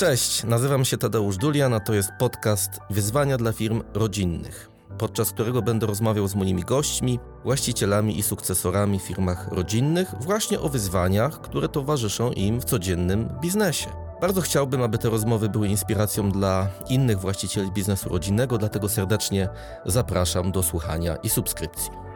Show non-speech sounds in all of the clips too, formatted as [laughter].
Cześć, nazywam się Tadeusz Dulian, a to jest podcast Wyzwania dla firm rodzinnych, podczas którego będę rozmawiał z moimi gośćmi, właścicielami i sukcesorami w firmach rodzinnych właśnie o wyzwaniach, które towarzyszą im w codziennym biznesie. Bardzo chciałbym, aby te rozmowy były inspiracją dla innych właścicieli biznesu rodzinnego, dlatego serdecznie zapraszam do słuchania i subskrypcji.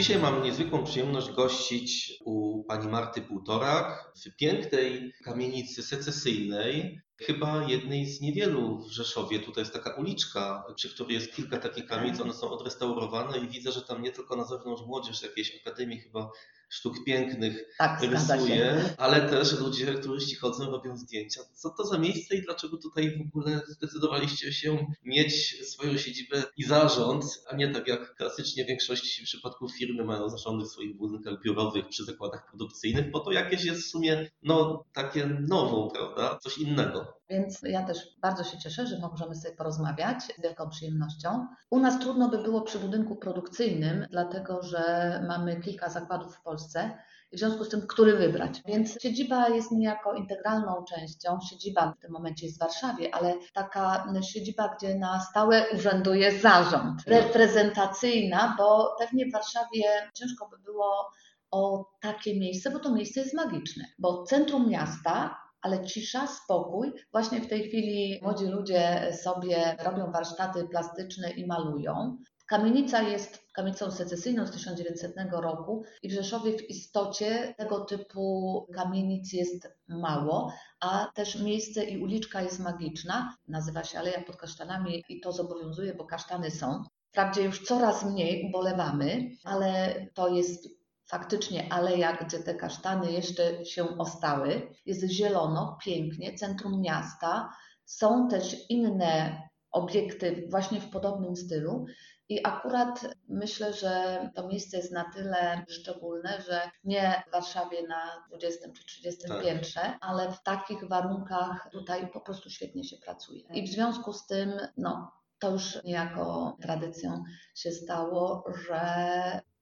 Dzisiaj mam niezwykłą przyjemność gościć u pani Marty Półtorak w pięknej kamienicy secesyjnej, chyba jednej z niewielu w Rzeszowie. Tutaj jest taka uliczka, przy której jest kilka takich kamienic, one są odrestaurowane i widzę, że tam nie tylko na zewnątrz młodzież jakiejś akademii chyba sztuk pięknych tak, rysuje, ale też ludzie, turyści chodzą, robią zdjęcia. Co to za miejsce i dlaczego tutaj w ogóle zdecydowaliście się mieć swoją siedzibę i zarząd, a nie tak jak klasycznie w większości przypadków firmy mają zarządy w swoich budynkach biurowych przy zakładach produkcyjnych, bo to jakieś jest w sumie no, takie nową, prawda? Coś innego. Więc ja też bardzo się cieszę, że możemy sobie porozmawiać z wielką przyjemnością. U nas trudno by było przy budynku produkcyjnym, dlatego że mamy kilka zakładów w Polsce. W związku z tym, który wybrać. Więc siedziba jest niejako integralną częścią. Siedziba w tym momencie jest w Warszawie, ale taka siedziba, gdzie na stałe urzęduje zarząd. Reprezentacyjna, bo pewnie w Warszawie ciężko by było o takie miejsce, bo to miejsce jest magiczne. Bo centrum miasta ale cisza, spokój. Właśnie w tej chwili młodzi ludzie sobie robią warsztaty plastyczne i malują. Kamienica jest kamienicą secesyjną z 1900 roku i w Rzeszowie w istocie tego typu kamienic jest mało, a też miejsce i uliczka jest magiczna. Nazywa się Aleja pod Kasztanami i to zobowiązuje, bo kasztany są. Wprawdzie już coraz mniej ubolewamy, ale to jest faktycznie aleja, gdzie te kasztany jeszcze się ostały. Jest zielono, pięknie, centrum miasta. Są też inne obiekty właśnie w podobnym stylu. I akurat myślę, że to miejsce jest na tyle szczególne, że nie w Warszawie na 20 czy 30 tak. piętrze, ale w takich warunkach tutaj po prostu świetnie się pracuje. I w związku z tym, no, to już niejako tradycją się stało, że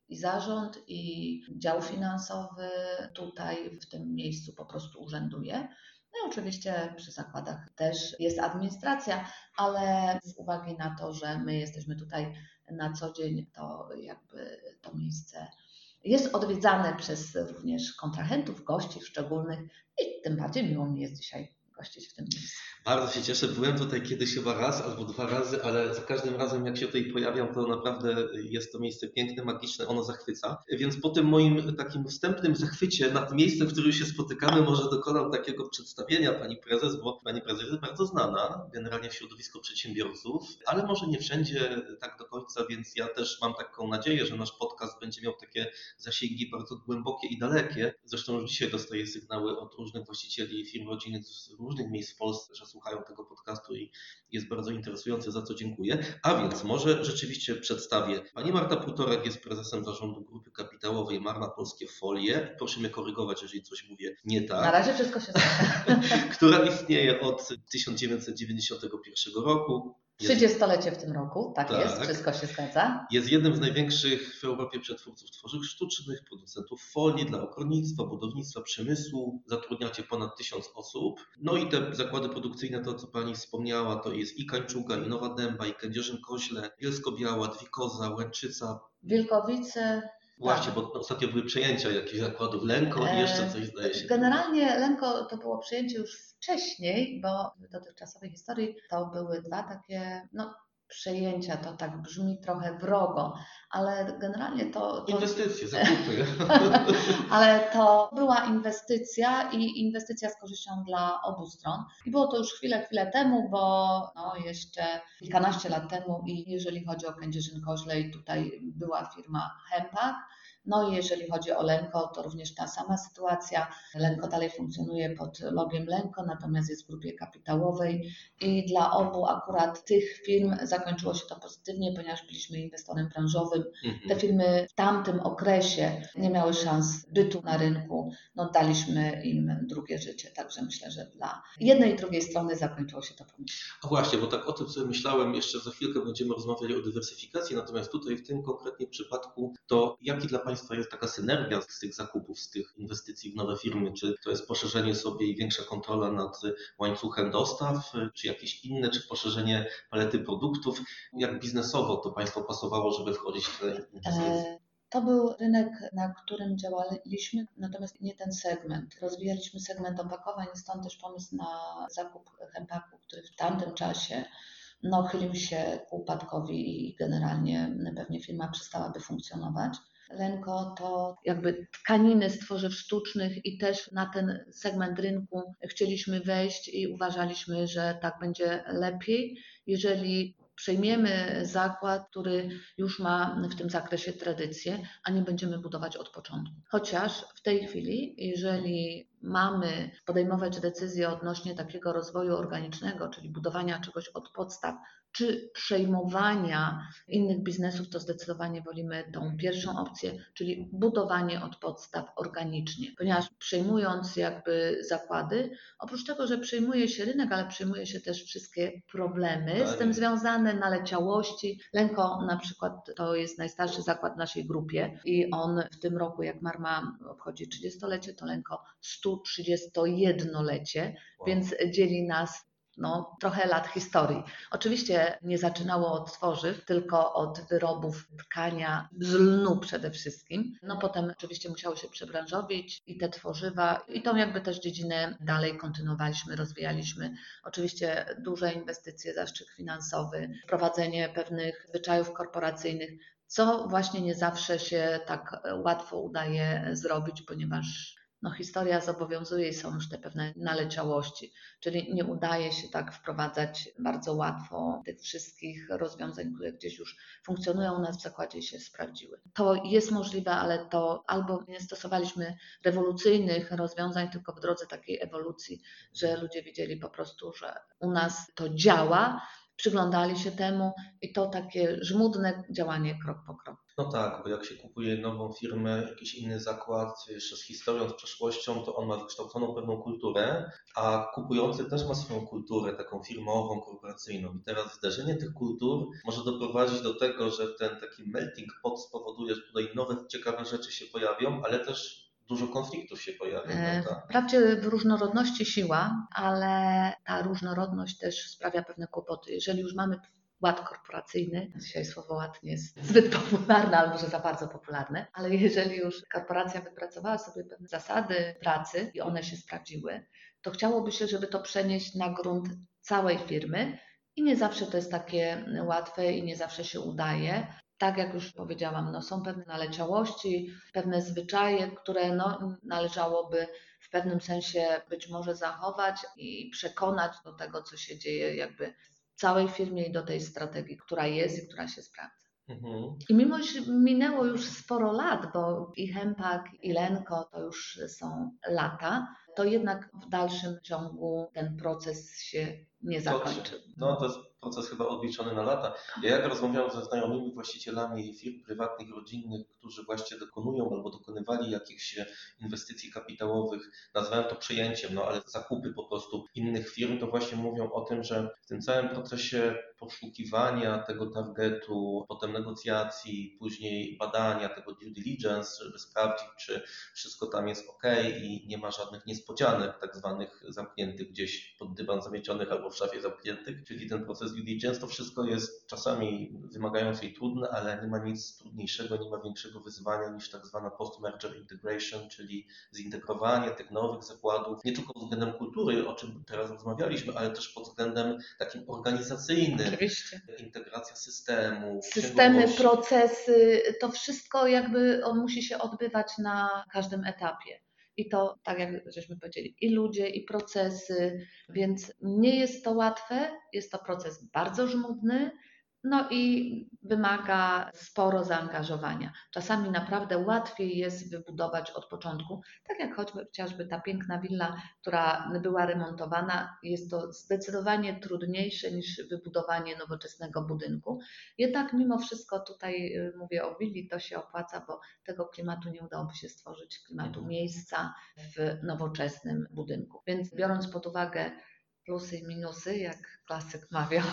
i zarząd, i dział finansowy tutaj w tym miejscu po prostu urzęduje. No i oczywiście przy zakładach też jest administracja, ale z uwagi na to, że my jesteśmy tutaj na co dzień, to jakby to miejsce jest odwiedzane przez również kontrahentów, gości szczególnych i tym bardziej miło mi jest dzisiaj gościć w tym miejscu. Bardzo się cieszę. Byłem tutaj kiedyś chyba raz albo dwa razy, ale za każdym razem jak się tutaj pojawiam, to naprawdę jest to miejsce piękne, magiczne, ono zachwyca. Więc po tym moim takim wstępnym zachwycie nad miejscem, w którym się spotykamy, może dokonam takiego przedstawienia pani prezes, bo pani prezes jest bardzo znana generalnie w środowisku przedsiębiorców, ale może nie wszędzie tak do końca, więc ja też mam taką nadzieję, że nasz podcast będzie miał takie zasięgi bardzo głębokie i dalekie. Zresztą już dzisiaj dostaję sygnały od różnych właścicieli firm rodzinnych z różnych miejsc w Polsce, że słuchają tego podcastu i jest bardzo interesujący, za co dziękuję. A więc może rzeczywiście przedstawię. Pani Marta Półtorak jest prezesem zarządu grupy kapitałowej Marna Polskie Folie. Proszę mnie korygować, jeżeli coś mówię nie tak. Na razie wszystko się zgadza. [laughs] która istnieje od 1991 roku. 30-lecie w tym roku, tak, tak, jest, wszystko się zgadza. Jest jednym z największych w Europie przetwórców tworzyw sztucznych, producentów folii dla okornictwa, budownictwa, przemysłu. Zatrudniacie ponad tysiąc osób. No i te zakłady produkcyjne, to co Pani wspomniała, to jest i Kańczuga, i Nowa Dęba, i Kędzierzyn-Koźle, Bielsko-Biała, Dwikoza, Łęczyca. Wilkowice, Właśnie, tak. bo ostatnio były przejęcia jakichś zakładów Lenko i jeszcze coś zdaje się. Generalnie Lenko to było przejęcie już wcześniej, bo w dotychczasowej historii to były dwa takie, no przejęcia, to tak brzmi trochę wrogo, ale generalnie to... to... Inwestycje, [laughs] zakupy. ale to była inwestycja i inwestycja z korzyścią dla obu stron. I było to już chwilę, chwilę temu, bo no, jeszcze kilkanaście lat temu i jeżeli chodzi o Kędzierzyn-Koźle tutaj była firma Hempak, No i jeżeli chodzi o Lenko, to również ta sama sytuacja. Lenko dalej funkcjonuje pod logiem Lenko, natomiast jest w grupie kapitałowej i dla obu akurat tych firm zakończyło się to pozytywnie, ponieważ byliśmy inwestorem branżowym. Te Mhm. firmy w tamtym okresie nie miały szans bytu na rynku, no daliśmy im drugie życie, także myślę, że dla jednej i drugiej strony zakończyło się to pomyślnie. A właśnie, bo tak o tym sobie myślałem, jeszcze za chwilkę będziemy rozmawiali o dywersyfikacji, natomiast tutaj w tym konkretnie przypadku, to jaki dla Państwa jest taka synergia z tych zakupów, z tych inwestycji w nowe firmy? Czy to jest poszerzenie sobie i większa kontrola nad łańcuchem dostaw, czy jakieś inne, czy poszerzenie palety produktów? Jak biznesowo to Państwo pasowało, żeby wchodzić w te inwestycje? E, To był rynek, na którym działaliśmy, natomiast nie ten segment. Rozwijaliśmy segment opakowań, stąd też pomysł na zakup Hempaku, który w tamtym czasie no, chylił się ku upadkowi i generalnie pewnie firma przestałaby funkcjonować. Lenko to jakby tkaniny z tworzyw sztucznych i też na ten segment rynku chcieliśmy wejść i uważaliśmy, że tak będzie lepiej, jeżeli przejmiemy zakład, który już ma w tym zakresie tradycję, a nie będziemy budować od początku. Chociaż w tej chwili, jeżeli mamy podejmować decyzje odnośnie takiego rozwoju organicznego, czyli budowania czegoś od podstaw, czy przejmowania innych biznesów, to zdecydowanie wolimy tą pierwszą opcję, czyli budowanie od podstaw organicznie. Ponieważ przejmując jakby zakłady, oprócz tego, że przejmuje się rynek, ale przejmuje się też wszystkie problemy z Tak tym jest. związane, naleciałości. Lenko na przykład to jest najstarszy zakład w naszej grupie i on w tym roku, jak Marma obchodzi 30-lecie, to Lenko 131-lecie, więc dzieli nas no, trochę lat historii. Oczywiście nie zaczynało od tworzyw, tylko od wyrobów tkania z lnu przede wszystkim. No potem oczywiście musiało się przebranżowić i te tworzywa i tą jakby też dziedzinę dalej kontynuowaliśmy, rozwijaliśmy. Oczywiście duże inwestycje, zastrzyk finansowy, wprowadzenie pewnych zwyczajów korporacyjnych, co właśnie nie zawsze się tak łatwo udaje zrobić, ponieważ no, historia zobowiązuje i są już te pewne naleciałości, czyli nie udaje się tak wprowadzać bardzo łatwo tych wszystkich rozwiązań, które gdzieś już funkcjonują u nas w zakładzie i się sprawdziły. To jest możliwe, ale to albo nie stosowaliśmy rewolucyjnych rozwiązań, tylko w drodze takiej ewolucji, że ludzie widzieli po prostu, że u nas to działa, przyglądali się temu i to takie żmudne działanie krok po kroku. No tak, bo jak się kupuje nową firmę, jakiś inny zakład, jeszcze z historią, z przeszłością, to on ma wykształconą pewną kulturę, a kupujący też ma swoją kulturę, taką firmową, korporacyjną. I teraz zderzenie tych kultur może doprowadzić do tego, że ten taki melting pot spowoduje, że tutaj nowe, ciekawe rzeczy się pojawią, ale też dużo konfliktów się pojawia, E, prawda? Wprawdzie w różnorodności siła, ale ta różnorodność też sprawia pewne kłopoty. Jeżeli już mamy ład korporacyjny, dzisiaj słowo ład nie jest zbyt popularne, albo że za bardzo popularne, ale jeżeli już korporacja wypracowała sobie pewne zasady pracy i one się sprawdziły, to chciałoby się, żeby to przenieść na grunt całej firmy. I nie zawsze to jest takie łatwe i nie zawsze się udaje. Tak jak już powiedziałam, no są pewne naleciałości, pewne zwyczaje, które no, należałoby w pewnym sensie być może zachować i przekonać do tego, co się dzieje jakby całej firmie i do tej strategii, która jest i która się sprawdza. Mhm. I mimo, że minęło już sporo lat, bo i Hempak, i Lenko to już są lata, to jednak w dalszym ciągu ten proces się nie zakończył. No to proces chyba odliczony na lata. Ja jak rozmawiałem ze znajomymi właścicielami firm prywatnych, rodzinnych, którzy właśnie dokonują albo dokonywali jakichś inwestycji kapitałowych, nazwałem to przejęciem, no ale zakupy po prostu innych firm, to właśnie mówią o tym, że w tym całym procesie poszukiwania tego targetu, potem negocjacji, później badania tego due diligence, żeby sprawdzić, czy wszystko tam jest ok i nie ma żadnych niespodzianek, tak zwanych zamkniętych gdzieś pod dywan zamiecionych albo w szafie zamkniętych, czyli ten proces due diligence, to wszystko jest czasami wymagające i trudne, ale nie ma nic trudniejszego, nie ma większego wyzwania niż tak zwana post-merger integration, czyli zintegrowanie tych nowych zakładów, nie tylko pod względem kultury, o czym teraz rozmawialiśmy, ale też pod względem takim organizacyjnym, Oczywiście. integracja systemu, Systemy, procesy, to wszystko jakby on musi się odbywać na każdym etapie. I to, tak jak żeśmy powiedzieli, i ludzie, i procesy, więc nie jest to łatwe, jest to proces bardzo żmudny, No i wymaga sporo zaangażowania. Czasami naprawdę łatwiej jest wybudować od początku, tak jak choćby, chociażby ta piękna willa, która była remontowana, jest to zdecydowanie trudniejsze niż wybudowanie nowoczesnego budynku. Jednak mimo wszystko tutaj y, mówię o willi, to się opłaca, bo tego klimatu nie udałoby się stworzyć, klimatu Mhm. miejsca w nowoczesnym budynku. Więc biorąc pod uwagę plusy i minusy, jak klasyk mawiał,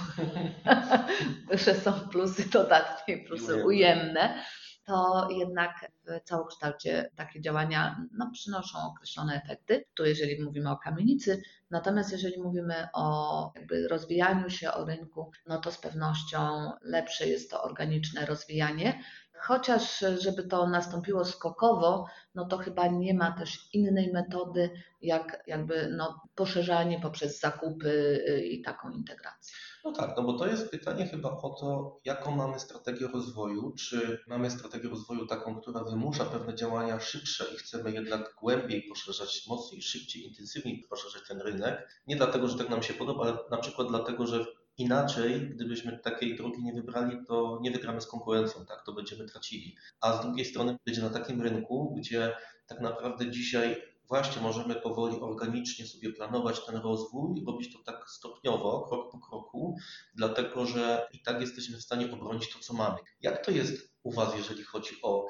[laughs] [laughs] że są plusy dodatnie i plusy Ujemne. ujemne, to jednak w całokształcie takie działania no, przynoszą określone efekty. Tu jeżeli mówimy o kamienicy, natomiast jeżeli mówimy o jakby rozwijaniu się o rynku, no to z pewnością lepsze jest to organiczne rozwijanie. Chociaż, żeby to nastąpiło skokowo, no to chyba nie ma też innej metody, jak jakby no, poszerzanie poprzez zakupy y, i taką integrację. No tak, no bo to jest pytanie chyba o to, jaką mamy strategię rozwoju. Czy mamy strategię rozwoju taką, która wymusza pewne działania szybsze i chcemy jednak głębiej poszerzać, mocniej, szybciej, intensywniej poszerzać ten rynek. Nie dlatego, że tak nam się podoba, ale na przykład dlatego, że inaczej, gdybyśmy takiej drogi nie wybrali, to nie wygramy z konkurencją, tak, to będziemy tracili. A z drugiej strony będzie na takim rynku, gdzie tak naprawdę dzisiaj właśnie możemy powoli, organicznie sobie planować ten rozwój, robić to tak stopniowo, krok po kroku, dlatego że i tak jesteśmy w stanie obronić to, co mamy. Jak to jest u Was, jeżeli chodzi o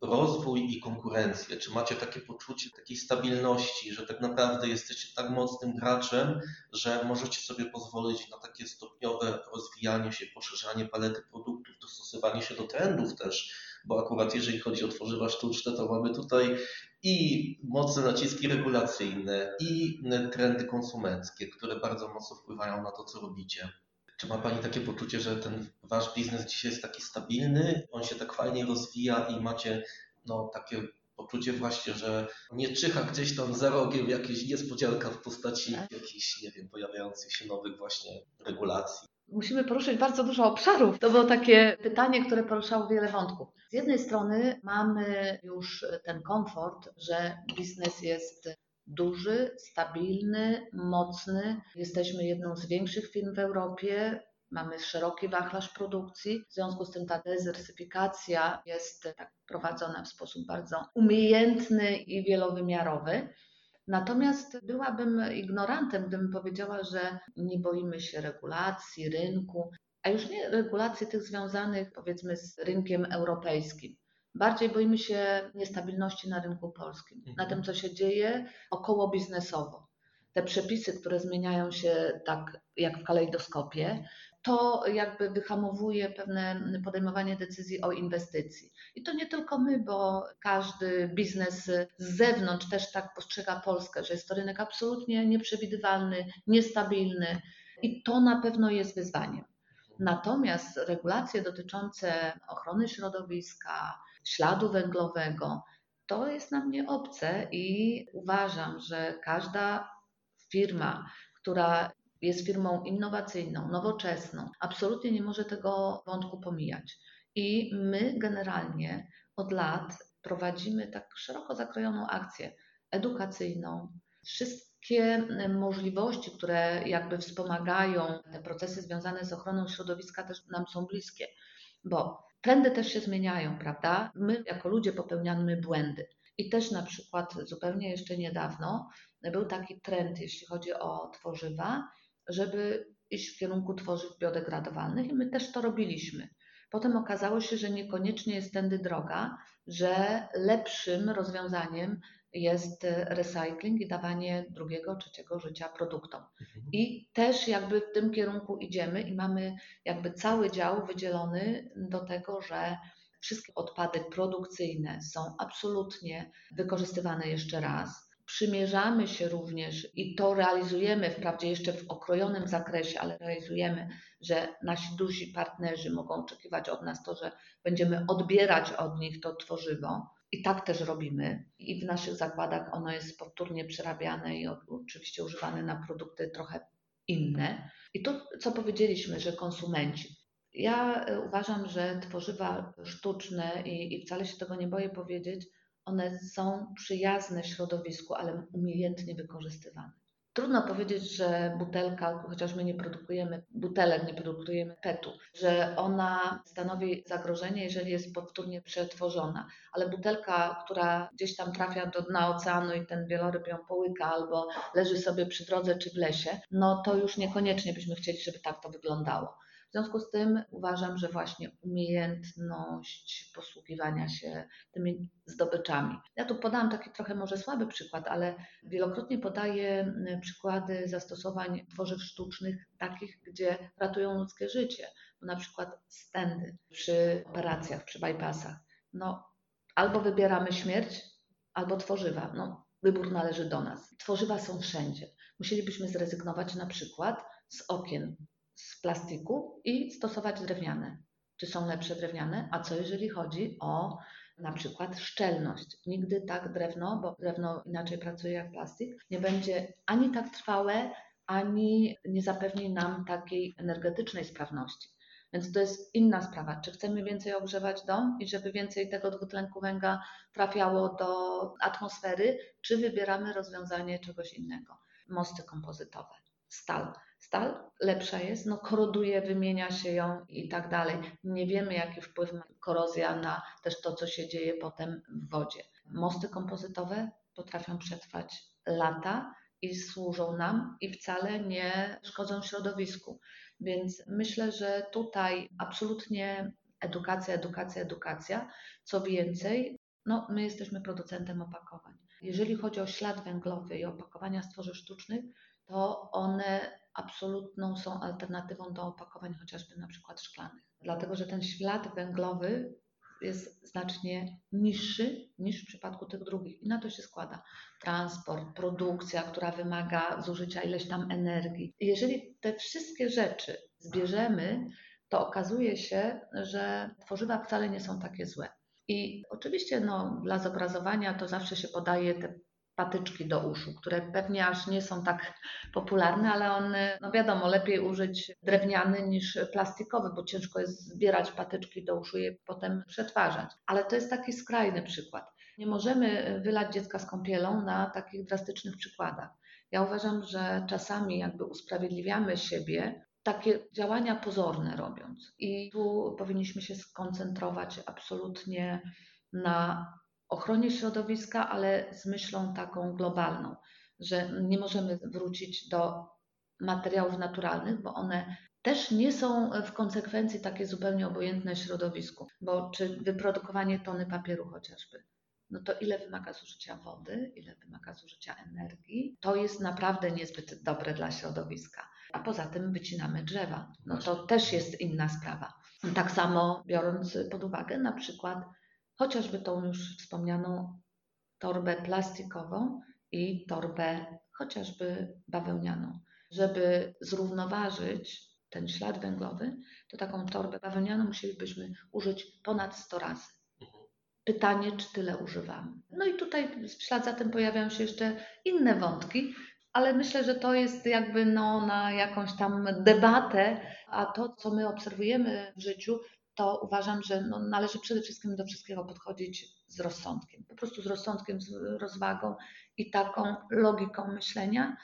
rozwój i konkurencję? Czy macie takie poczucie takiej stabilności, że tak naprawdę jesteście tak mocnym graczem, że możecie sobie pozwolić na takie stopniowe rozwijanie się, poszerzanie palety produktów, dostosowanie się do trendów też, bo akurat jeżeli chodzi o tworzywa sztuczne, to mamy tutaj i mocne naciski regulacyjne, i trendy konsumenckie, które bardzo mocno wpływają na to, co robicie. Czy ma Pani takie poczucie, że ten Wasz biznes dzisiaj jest taki stabilny, on się tak fajnie rozwija i macie no, takie poczucie właśnie, że nie czyha gdzieś tam za rogiem jakaś niespodzianka w postaci jakichś, nie wiem, pojawiających się nowych właśnie regulacji? Musimy poruszyć bardzo dużo obszarów. To było takie pytanie, które poruszało wiele wątków. Z jednej strony mamy już ten komfort, że biznes jest duży, stabilny, mocny. Jesteśmy jedną z większych firm w Europie. Mamy szeroki wachlarz produkcji, w związku z tym ta dywersyfikacja jest tak prowadzona w sposób bardzo umiejętny i wielowymiarowy. Natomiast byłabym ignorantem, gdybym powiedziała, że nie boimy się regulacji, rynku, a już nie regulacji tych związanych powiedzmy z rynkiem europejskim. Bardziej boimy się niestabilności na rynku polskim, na tym, co się dzieje około biznesowo. Te przepisy, które zmieniają się tak jak w kalejdoskopie, to jakby wyhamowuje pewne podejmowanie decyzji o inwestycji. I to nie tylko my, bo każdy biznes z zewnątrz też tak postrzega Polskę, że jest to rynek absolutnie nieprzewidywalny, niestabilny i to na pewno jest wyzwaniem. Natomiast regulacje dotyczące ochrony środowiska, śladu węglowego, to jest na mnie obce i uważam, że każda firma, która jest firmą innowacyjną, nowoczesną, absolutnie nie może tego wątku pomijać. I my generalnie od lat prowadzimy tak szeroko zakrojoną akcję edukacyjną. Wszystkie możliwości, które jakby wspomagają te procesy związane z ochroną środowiska, też nam są bliskie, bo trendy też się zmieniają, prawda? My jako ludzie popełniamy błędy. I też na przykład zupełnie jeszcze niedawno był taki trend, jeśli chodzi o tworzywa, żeby iść w kierunku tworzyw biodegradowalnych i my też to robiliśmy. Potem okazało się, że niekoniecznie jest tędy droga, że lepszym rozwiązaniem jest recykling i dawanie drugiego, trzeciego życia produktom. I też jakby w tym kierunku idziemy i mamy jakby cały dział wydzielony do tego, że wszystkie odpady produkcyjne są absolutnie wykorzystywane jeszcze raz. Przymierzamy się również i to realizujemy, wprawdzie jeszcze w okrojonym zakresie, ale realizujemy, że nasi duzi partnerzy mogą oczekiwać od nas to, że będziemy odbierać od nich to tworzywo. I tak też robimy. I w naszych zakładach ono jest powtórnie przerabiane i oczywiście używane na produkty trochę inne. I to, co powiedzieliśmy, że konsumenci. Ja uważam, że tworzywa sztuczne i, i wcale się tego nie boję powiedzieć, one są przyjazne środowisku, ale umiejętnie wykorzystywane. Trudno powiedzieć, że butelka, chociaż my nie produkujemy butelek, nie produkujemy PET-u, że ona stanowi zagrożenie, jeżeli jest powtórnie przetworzona. Ale butelka, która gdzieś tam trafia do dna oceanu i ten wieloryb ją połyka albo leży sobie przy drodze czy w lesie, no to już niekoniecznie byśmy chcieli, żeby tak to wyglądało. W związku z tym uważam, że właśnie umiejętność posługiwania się tymi zdobyczami. Ja tu podałam taki trochę może słaby przykład, ale wielokrotnie podaję przykłady zastosowań tworzyw sztucznych takich, gdzie ratują ludzkie życie. Bo na przykład stędy przy operacjach, przy bypassach. No, albo wybieramy śmierć, albo tworzywa. No, wybór należy do nas. Tworzywa są wszędzie. Musielibyśmy zrezygnować na przykład z okien z plastiku i stosować drewniane. Czy są lepsze drewniane? A co jeżeli chodzi o na przykład szczelność? Nigdy tak drewno, bo drewno inaczej pracuje jak plastik, nie będzie ani tak trwałe, ani nie zapewni nam takiej energetycznej sprawności. Więc to jest inna sprawa. Czy chcemy więcej ogrzewać dom i żeby więcej tego dwutlenku węgla trafiało do atmosfery, czy wybieramy rozwiązanie czegoś innego? Mosty kompozytowe, stal. Stal lepsza jest, no koroduje, wymienia się ją i tak dalej. Nie wiemy, jaki wpływ ma korozja na też to, co się dzieje potem w wodzie. Mosty kompozytowe potrafią przetrwać lata i służą nam i wcale nie szkodzą środowisku. Więc myślę, że tutaj absolutnie edukacja, edukacja, edukacja. Co więcej, no, my jesteśmy producentem opakowań. Jeżeli chodzi o ślad węglowy i opakowania z tworzyw sztucznych, to one absolutną są alternatywą do opakowań chociażby na przykład szklanych. Dlatego, że ten ślad węglowy jest znacznie niższy niż w przypadku tych drugich. I na to się składa transport, produkcja, która wymaga zużycia ileś tam energii. I jeżeli te wszystkie rzeczy zbierzemy, to okazuje się, że tworzywa wcale nie są takie złe. I oczywiście no, dla zobrazowania to zawsze się podaje te patyczki do uszu, które pewnie aż nie są tak popularne, ale one, no wiadomo, lepiej użyć drewniany niż plastikowy, bo ciężko jest zbierać patyczki do uszu i je potem przetwarzać. Ale to jest taki skrajny przykład. Nie możemy wylać dziecka z kąpielą na takich drastycznych przykładach. Ja uważam, że czasami jakby usprawiedliwiamy siebie takie działania pozorne robiąc. I tu powinniśmy się skoncentrować absolutnie na ochronie środowiska, ale z myślą taką globalną, że nie możemy wrócić do materiałów naturalnych, bo one też nie są w konsekwencji takie zupełnie obojętne środowisku, bo czy wyprodukowanie tony papieru chociażby, no to ile wymaga zużycia wody, ile wymaga zużycia energii, to jest naprawdę niezbyt dobre dla środowiska. A poza tym wycinamy drzewa, no to też jest inna sprawa. Tak samo biorąc pod uwagę na przykład chociażby tą już wspomnianą torbę plastikową i torbę chociażby bawełnianą. Żeby zrównoważyć ten ślad węglowy, to taką torbę bawełnianą musielibyśmy użyć ponad 100 razy. Pytanie, czy tyle używamy. No i tutaj w ślad za tym pojawiają się jeszcze inne wątki, ale myślę, że to jest jakby no, na jakąś tam debatę, a to, co my obserwujemy w życiu, to uważam, że no, należy przede wszystkim do wszystkiego podchodzić z rozsądkiem. Po prostu z rozsądkiem, z rozwagą i taką logiką myślenia.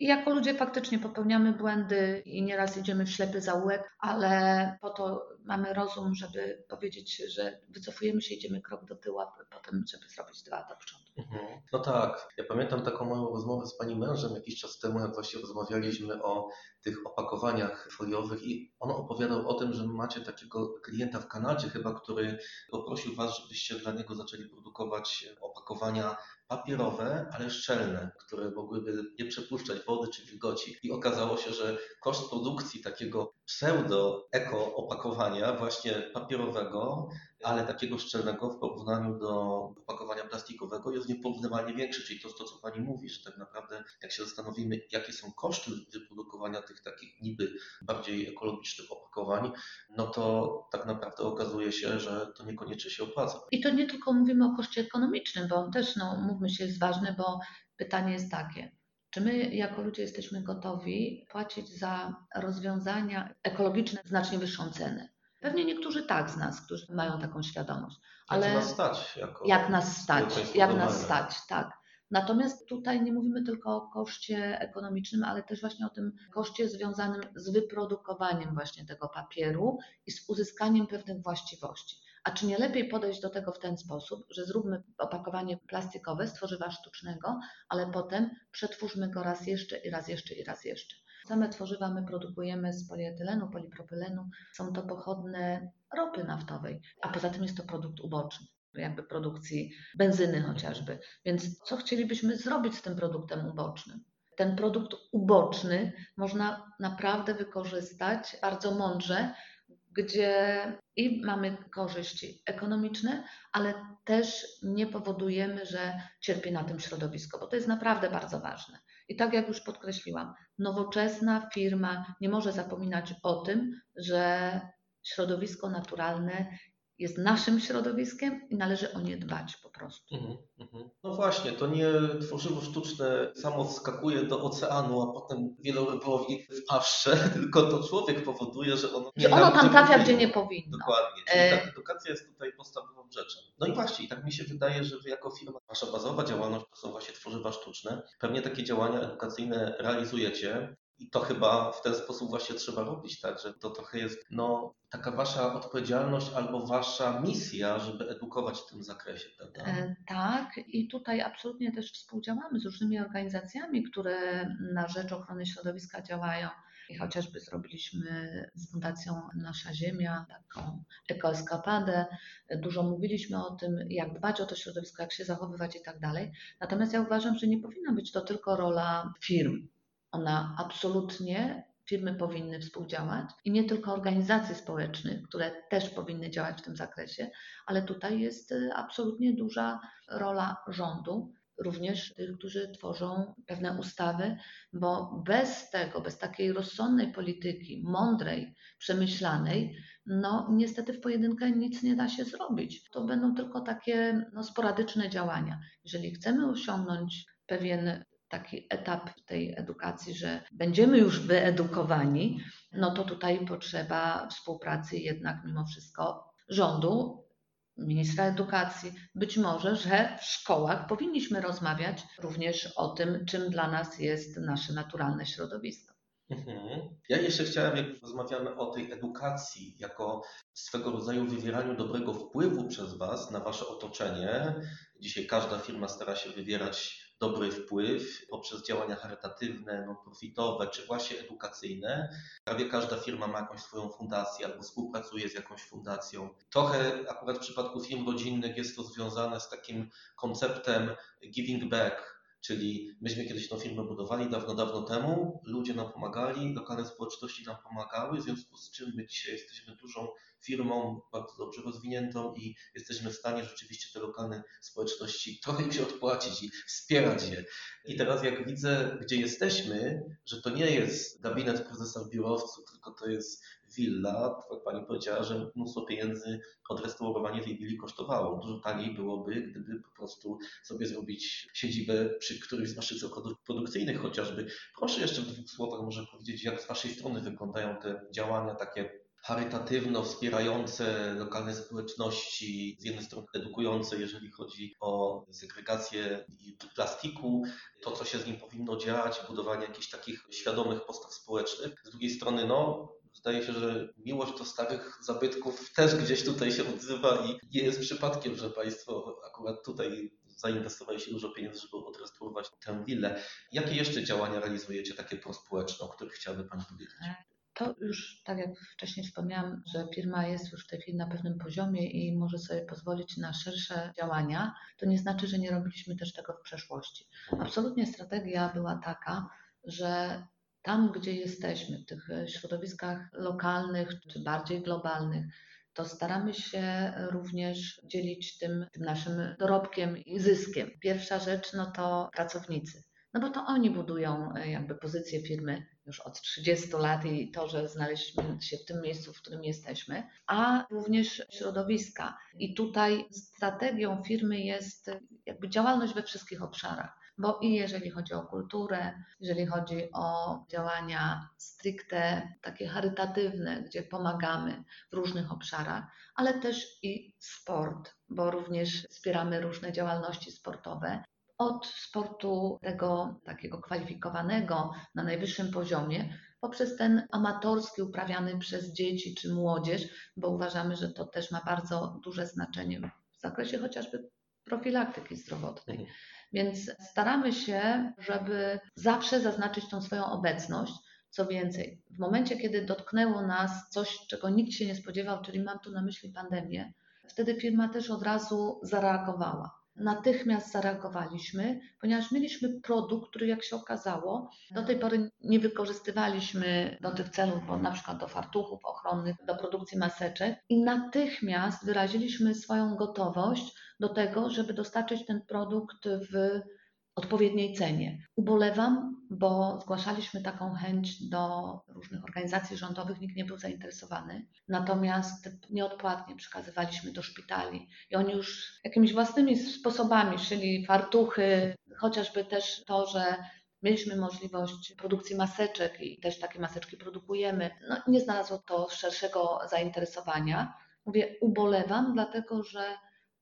I jako ludzie faktycznie popełniamy błędy i nieraz idziemy w ślepy zaułek, ale po to mamy rozum, żeby powiedzieć, że wycofujemy się, idziemy krok do tyłu, a potem, żeby zrobić dwa do przodu. Mhm. No tak. Ja pamiętam taką moją rozmowę z pani mężem jakiś czas temu, jak właśnie rozmawialiśmy o tych opakowaniach foliowych i on opowiadał o tym, że macie takiego klienta w Kanadzie chyba, który poprosił was, żebyście dla niego zaczęli produkować opakowania papierowe, ale szczelne, które mogłyby nie przepuszczać wody czy wilgoci. I okazało się, że koszt produkcji takiego pseudo-eko opakowania właśnie papierowego ale takiego szczelnego w porównaniu do opakowania plastikowego jest nieporównywalnie większy. Czyli to, to, co Pani mówi, że tak naprawdę jak się zastanowimy, jakie są koszty wyprodukowania tych takich niby bardziej ekologicznych opakowań, no to tak naprawdę okazuje się, że to niekoniecznie się opłaca. I to nie tylko mówimy o koszcie ekonomicznym, bo on też, no mówmy się, jest ważny, bo pytanie jest takie, czy my jako ludzie jesteśmy gotowi płacić za rozwiązania ekologiczne znacznie wyższą cenę? Pewnie niektórzy tak z nas, którzy mają taką świadomość. Ale jak nas stać? Jako jak nas stać, jak nas stać, tak. Natomiast tutaj nie mówimy tylko o koszcie ekonomicznym, ale też właśnie o tym koszcie związanym z wyprodukowaniem właśnie tego papieru i z uzyskaniem pewnych właściwości. A czy nie lepiej podejść do tego w ten sposób, że zróbmy opakowanie plastikowe z tworzywa sztucznego, ale potem przetwórzmy go raz jeszcze i raz jeszcze i raz jeszcze. Same tworzywa my produkujemy z polietylenu, polipropylenu. Są to pochodne ropy naftowej, a poza tym jest to produkt uboczny jakby produkcji benzyny chociażby. Więc co chcielibyśmy zrobić z tym produktem ubocznym? Ten produkt uboczny można naprawdę wykorzystać bardzo mądrze, gdzie i mamy korzyści ekonomiczne, ale też nie powodujemy, że cierpi na tym środowisko, bo to jest naprawdę bardzo ważne. I tak jak już podkreśliłam, nowoczesna firma nie może zapominać o tym, że środowisko naturalne jest naszym środowiskiem i należy o nie dbać po prostu. Mhm, mhm. No właśnie, to nie tworzywo sztuczne samo skakuje do oceanu, a potem wielorybowi w paszcze, [laughs] tylko to człowiek powoduje, że ono... Że ono tam trafia, gdzie nie powinno. Dokładnie, czyli e... ta edukacja jest tutaj podstawową rzeczą. No i właśnie, i tak mi się wydaje, że wy jako firma, wasza bazowa działalność to są właśnie tworzywa sztuczne. Pewnie takie działania edukacyjne realizujecie. I to chyba w ten sposób właśnie trzeba robić, tak, że to trochę jest no, taka wasza odpowiedzialność albo wasza misja, żeby edukować w tym zakresie, prawda? E, tak, i tutaj absolutnie też współdziałamy z różnymi organizacjami, które na rzecz ochrony środowiska działają. I chociażby zrobiliśmy z Fundacją Nasza Ziemia taką ekoeskapadę. Dużo mówiliśmy o tym, jak dbać o to środowisko, jak się zachowywać i tak dalej. Natomiast ja uważam, że nie powinna być to tylko rola firm ona absolutnie, firmy powinny współdziałać i nie tylko organizacje społeczne, które też powinny działać w tym zakresie, ale tutaj jest y, absolutnie duża rola rządu, również tych, którzy tworzą pewne ustawy, bo bez tego, bez takiej rozsądnej polityki, mądrej, przemyślanej, no niestety w pojedynkę nic nie da się zrobić. To będą tylko takie no, sporadyczne działania. Jeżeli chcemy osiągnąć pewien taki etap tej edukacji, że będziemy już wyedukowani, no to tutaj potrzeba współpracy jednak mimo wszystko rządu, ministra edukacji. Być może, że w szkołach powinniśmy rozmawiać również o tym, czym dla nas jest nasze naturalne środowisko. Mhm. Ja jeszcze chciałem, jak rozmawiamy o tej edukacji, jako swego rodzaju wywieraniu dobrego wpływu przez Was na Wasze otoczenie. Dzisiaj każda firma stara się wywierać dobry wpływ poprzez działania charytatywne, non-profitowe czy właśnie edukacyjne. Prawie każda firma ma jakąś swoją fundację albo współpracuje z jakąś fundacją. Trochę akurat w przypadku firm rodzinnych jest to związane z takim konceptem giving back, Czyli myśmy kiedyś tą firmę budowali dawno, dawno temu, ludzie nam pomagali, lokalne społeczności nam pomagały, w związku z czym my dzisiaj jesteśmy dużą firmą, bardzo dobrze rozwiniętą i jesteśmy w stanie rzeczywiście te lokalne społeczności [laughs] trochę się odpłacić i wspierać je. I teraz jak widzę, gdzie jesteśmy, że to nie jest gabinet prezesa w biurowcu, tylko to jest willa, jak pani powiedziała, że mnóstwo pieniędzy odrestaurowanie tej willi kosztowało. Dużo taniej byłoby, gdyby po prostu sobie zrobić siedzibę przy którymś z waszych zakładów produkcyjnych chociażby. Proszę jeszcze w dwóch słowach może powiedzieć, jak z waszej strony wyglądają te działania takie charytatywno wspierające lokalne społeczności, z jednej strony edukujące, jeżeli chodzi o segregację plastiku, to co się z nim powinno dziać, budowanie jakichś takich świadomych postaw społecznych. Z drugiej strony, no, Zdaje się, że miłość do starych zabytków też gdzieś tutaj się odzywa i nie jest przypadkiem, że Państwo akurat tutaj zainwestowali się dużo pieniędzy, żeby odrestaurować tę willę. Jakie jeszcze działania realizujecie, takie prospołeczne, o których chciałaby Pani powiedzieć? To już, tak jak wcześniej wspomniałam, że firma jest już w tej chwili na pewnym poziomie i może sobie pozwolić na szersze działania, to nie znaczy, że nie robiliśmy też tego w przeszłości. Absolutnie strategia była taka, że tam, gdzie jesteśmy, w tych e, środowiskach lokalnych czy bardziej globalnych, to staramy się również dzielić tym, tym naszym dorobkiem i zyskiem. Pierwsza rzecz no to pracownicy. No bo to oni budują e, jakby pozycję firmy już od 30 lat i to, że znaleźliśmy się w tym miejscu, w którym jesteśmy, a również środowiska. I tutaj strategią firmy jest jakby działalność we wszystkich obszarach bo i jeżeli chodzi o kulturę, jeżeli chodzi o działania stricte takie charytatywne, gdzie pomagamy w różnych obszarach, ale też i sport, bo również wspieramy różne działalności sportowe. od sportu tego takiego kwalifikowanego na najwyższym poziomie, poprzez ten amatorski uprawiany przez dzieci czy młodzież, bo uważamy, że to też ma bardzo duże znaczenie w zakresie chociażby profilaktyki zdrowotnej. Więc staramy się, żeby zawsze zaznaczyć tą swoją obecność. Co więcej, w momencie, kiedy dotknęło nas coś, czego nikt się nie spodziewał, czyli mam tu na myśli pandemię, wtedy firma też od razu zareagowała natychmiast zareagowaliśmy, ponieważ mieliśmy produkt, który jak się okazało, do tej pory nie wykorzystywaliśmy do tych celów, bo na przykład do fartuchów ochronnych, do produkcji maseczek i natychmiast wyraziliśmy swoją gotowość do tego, żeby dostarczyć ten produkt w odpowiedniej cenie. Ubolewam, bo zgłaszaliśmy taką chęć do różnych organizacji rządowych, nikt nie był zainteresowany. Natomiast nieodpłatnie przekazywaliśmy do szpitali i oni już jakimiś własnymi sposobami szyli fartuchy, chociażby też to, że mieliśmy możliwość produkcji maseczek i też takie maseczki produkujemy. No, nie znalazło to szerszego zainteresowania. Mówię, ubolewam, dlatego że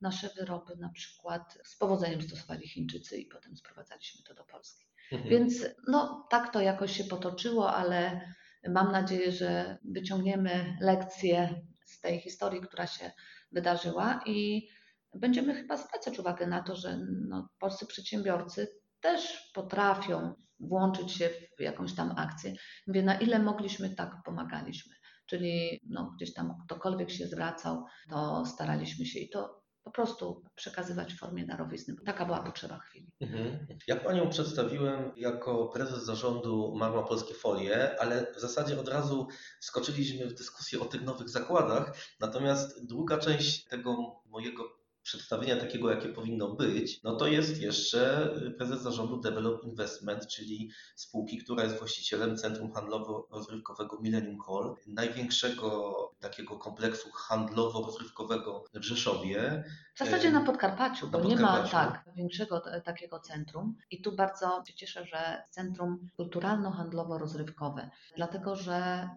nasze wyroby na przykład z powodzeniem stosowali Chińczycy i potem sprowadzaliśmy to do Polski. Mhm. Więc no, tak to jakoś się potoczyło, ale mam nadzieję, że wyciągniemy lekcje z tej historii, która się wydarzyła i będziemy chyba zwracać uwagę na to, że no, polscy przedsiębiorcy też potrafią włączyć się w jakąś tam akcję. Mówię, na ile mogliśmy, tak pomagaliśmy. Czyli no, gdzieś tam ktokolwiek się zwracał, to staraliśmy się i to po prostu przekazywać w formie darowizny. Taka była potrzeba chwili. Mhm. Ja Panią przedstawiłem jako prezes zarządu Marma Polskie Folie, ale w zasadzie od razu skoczyliśmy w dyskusję o tych nowych zakładach. Natomiast druga część tego mojego przedstawienia takiego, jakie powinno być, no to jest jeszcze prezes zarządu Develop Investment, czyli spółki, która jest właścicielem Centrum Handlowo-Rozrywkowego Millennium Hall, największego takiego kompleksu handlowo-rozrywkowego w Rzeszowie. W zasadzie na Podkarpaciu, bo nie ma tak większego takiego centrum. I tu bardzo się cieszę, że centrum kulturalno-handlowo-rozrywkowe, dlatego że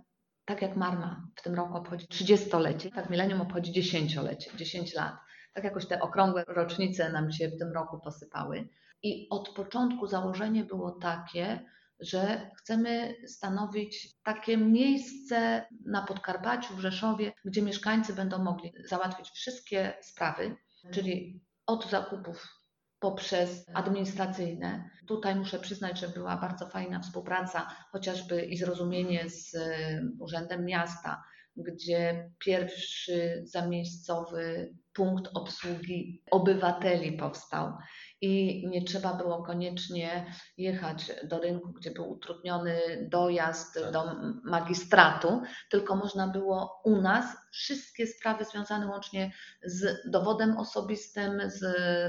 tak jak Marma w tym roku obchodzi 30-lecie, tak Millennium obchodzi 10-lecie, 10 lat tak jakoś te okrągłe rocznice nam się w tym roku posypały. I od początku założenie było takie, że chcemy stanowić takie miejsce na Podkarpaciu, w Rzeszowie, gdzie mieszkańcy będą mogli załatwić wszystkie sprawy, czyli od zakupów poprzez administracyjne. Tutaj muszę przyznać, że była bardzo fajna współpraca, chociażby i zrozumienie z Urzędem Miasta, gdzie pierwszy zamiejscowy punkt obsługi obywateli powstał i nie trzeba było koniecznie jechać do rynku, gdzie był utrudniony dojazd tak. do magistratu, tylko można było u nas wszystkie sprawy związane łącznie z dowodem osobistym, z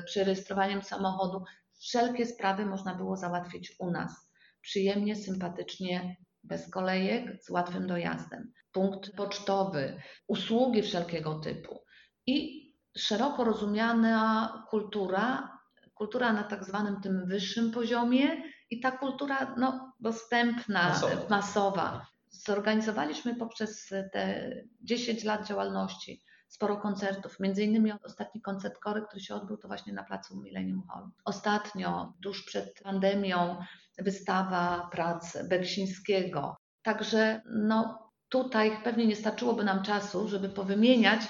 przerejestrowaniem samochodu, wszelkie sprawy można było załatwić u nas. Przyjemnie, sympatycznie, bez kolejek, z łatwym dojazdem. Punkt pocztowy, usługi wszelkiego typu i szeroko rozumiana kultura, kultura na tak zwanym tym wyższym poziomie i ta kultura no, dostępna, masowa. masowa. Zorganizowaliśmy poprzez te 10 lat działalności sporo koncertów, między innymi ostatni koncert Kory, który się odbył to właśnie na placu Millennium Hall. Ostatnio, tuż przed pandemią, wystawa prac Beksińskiego. Także no, tutaj pewnie nie starczyłoby nam czasu, żeby powymieniać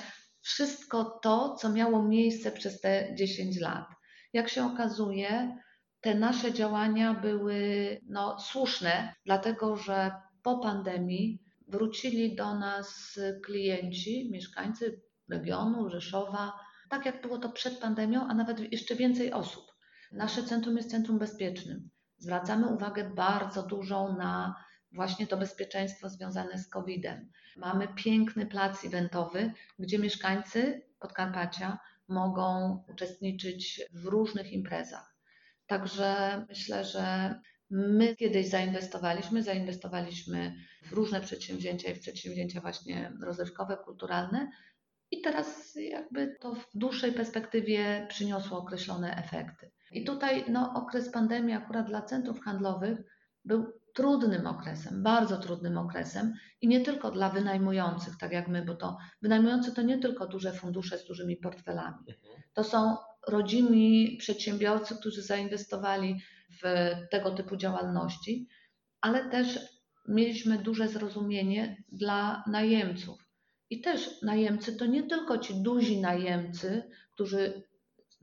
wszystko to, co miało miejsce przez te 10 lat. Jak się okazuje, te nasze działania były no, słuszne, dlatego że po pandemii wrócili do nas klienci, mieszkańcy regionu, Rzeszowa, tak jak było to przed pandemią, a nawet jeszcze więcej osób. Nasze centrum jest centrum bezpiecznym. Zwracamy uwagę bardzo dużą na właśnie to bezpieczeństwo związane z COVID-em. Mamy piękny plac eventowy, gdzie mieszkańcy Podkarpacia mogą uczestniczyć w różnych imprezach. Także myślę, że my kiedyś zainwestowaliśmy, zainwestowaliśmy w różne przedsięwzięcia i w przedsięwzięcia właśnie rozrywkowe, kulturalne. I teraz jakby to w dłuższej perspektywie przyniosło określone efekty. I tutaj no, okres pandemii akurat dla centrów handlowych był trudnym okresem, bardzo trudnym okresem i nie tylko dla wynajmujących, tak jak my, bo to wynajmujący to nie tylko duże fundusze z dużymi portfelami. Mhm. To są rodzimi przedsiębiorcy, którzy zainwestowali w tego typu działalności, ale też mieliśmy duże zrozumienie dla najemców. I też najemcy to nie tylko ci duzi najemcy, którzy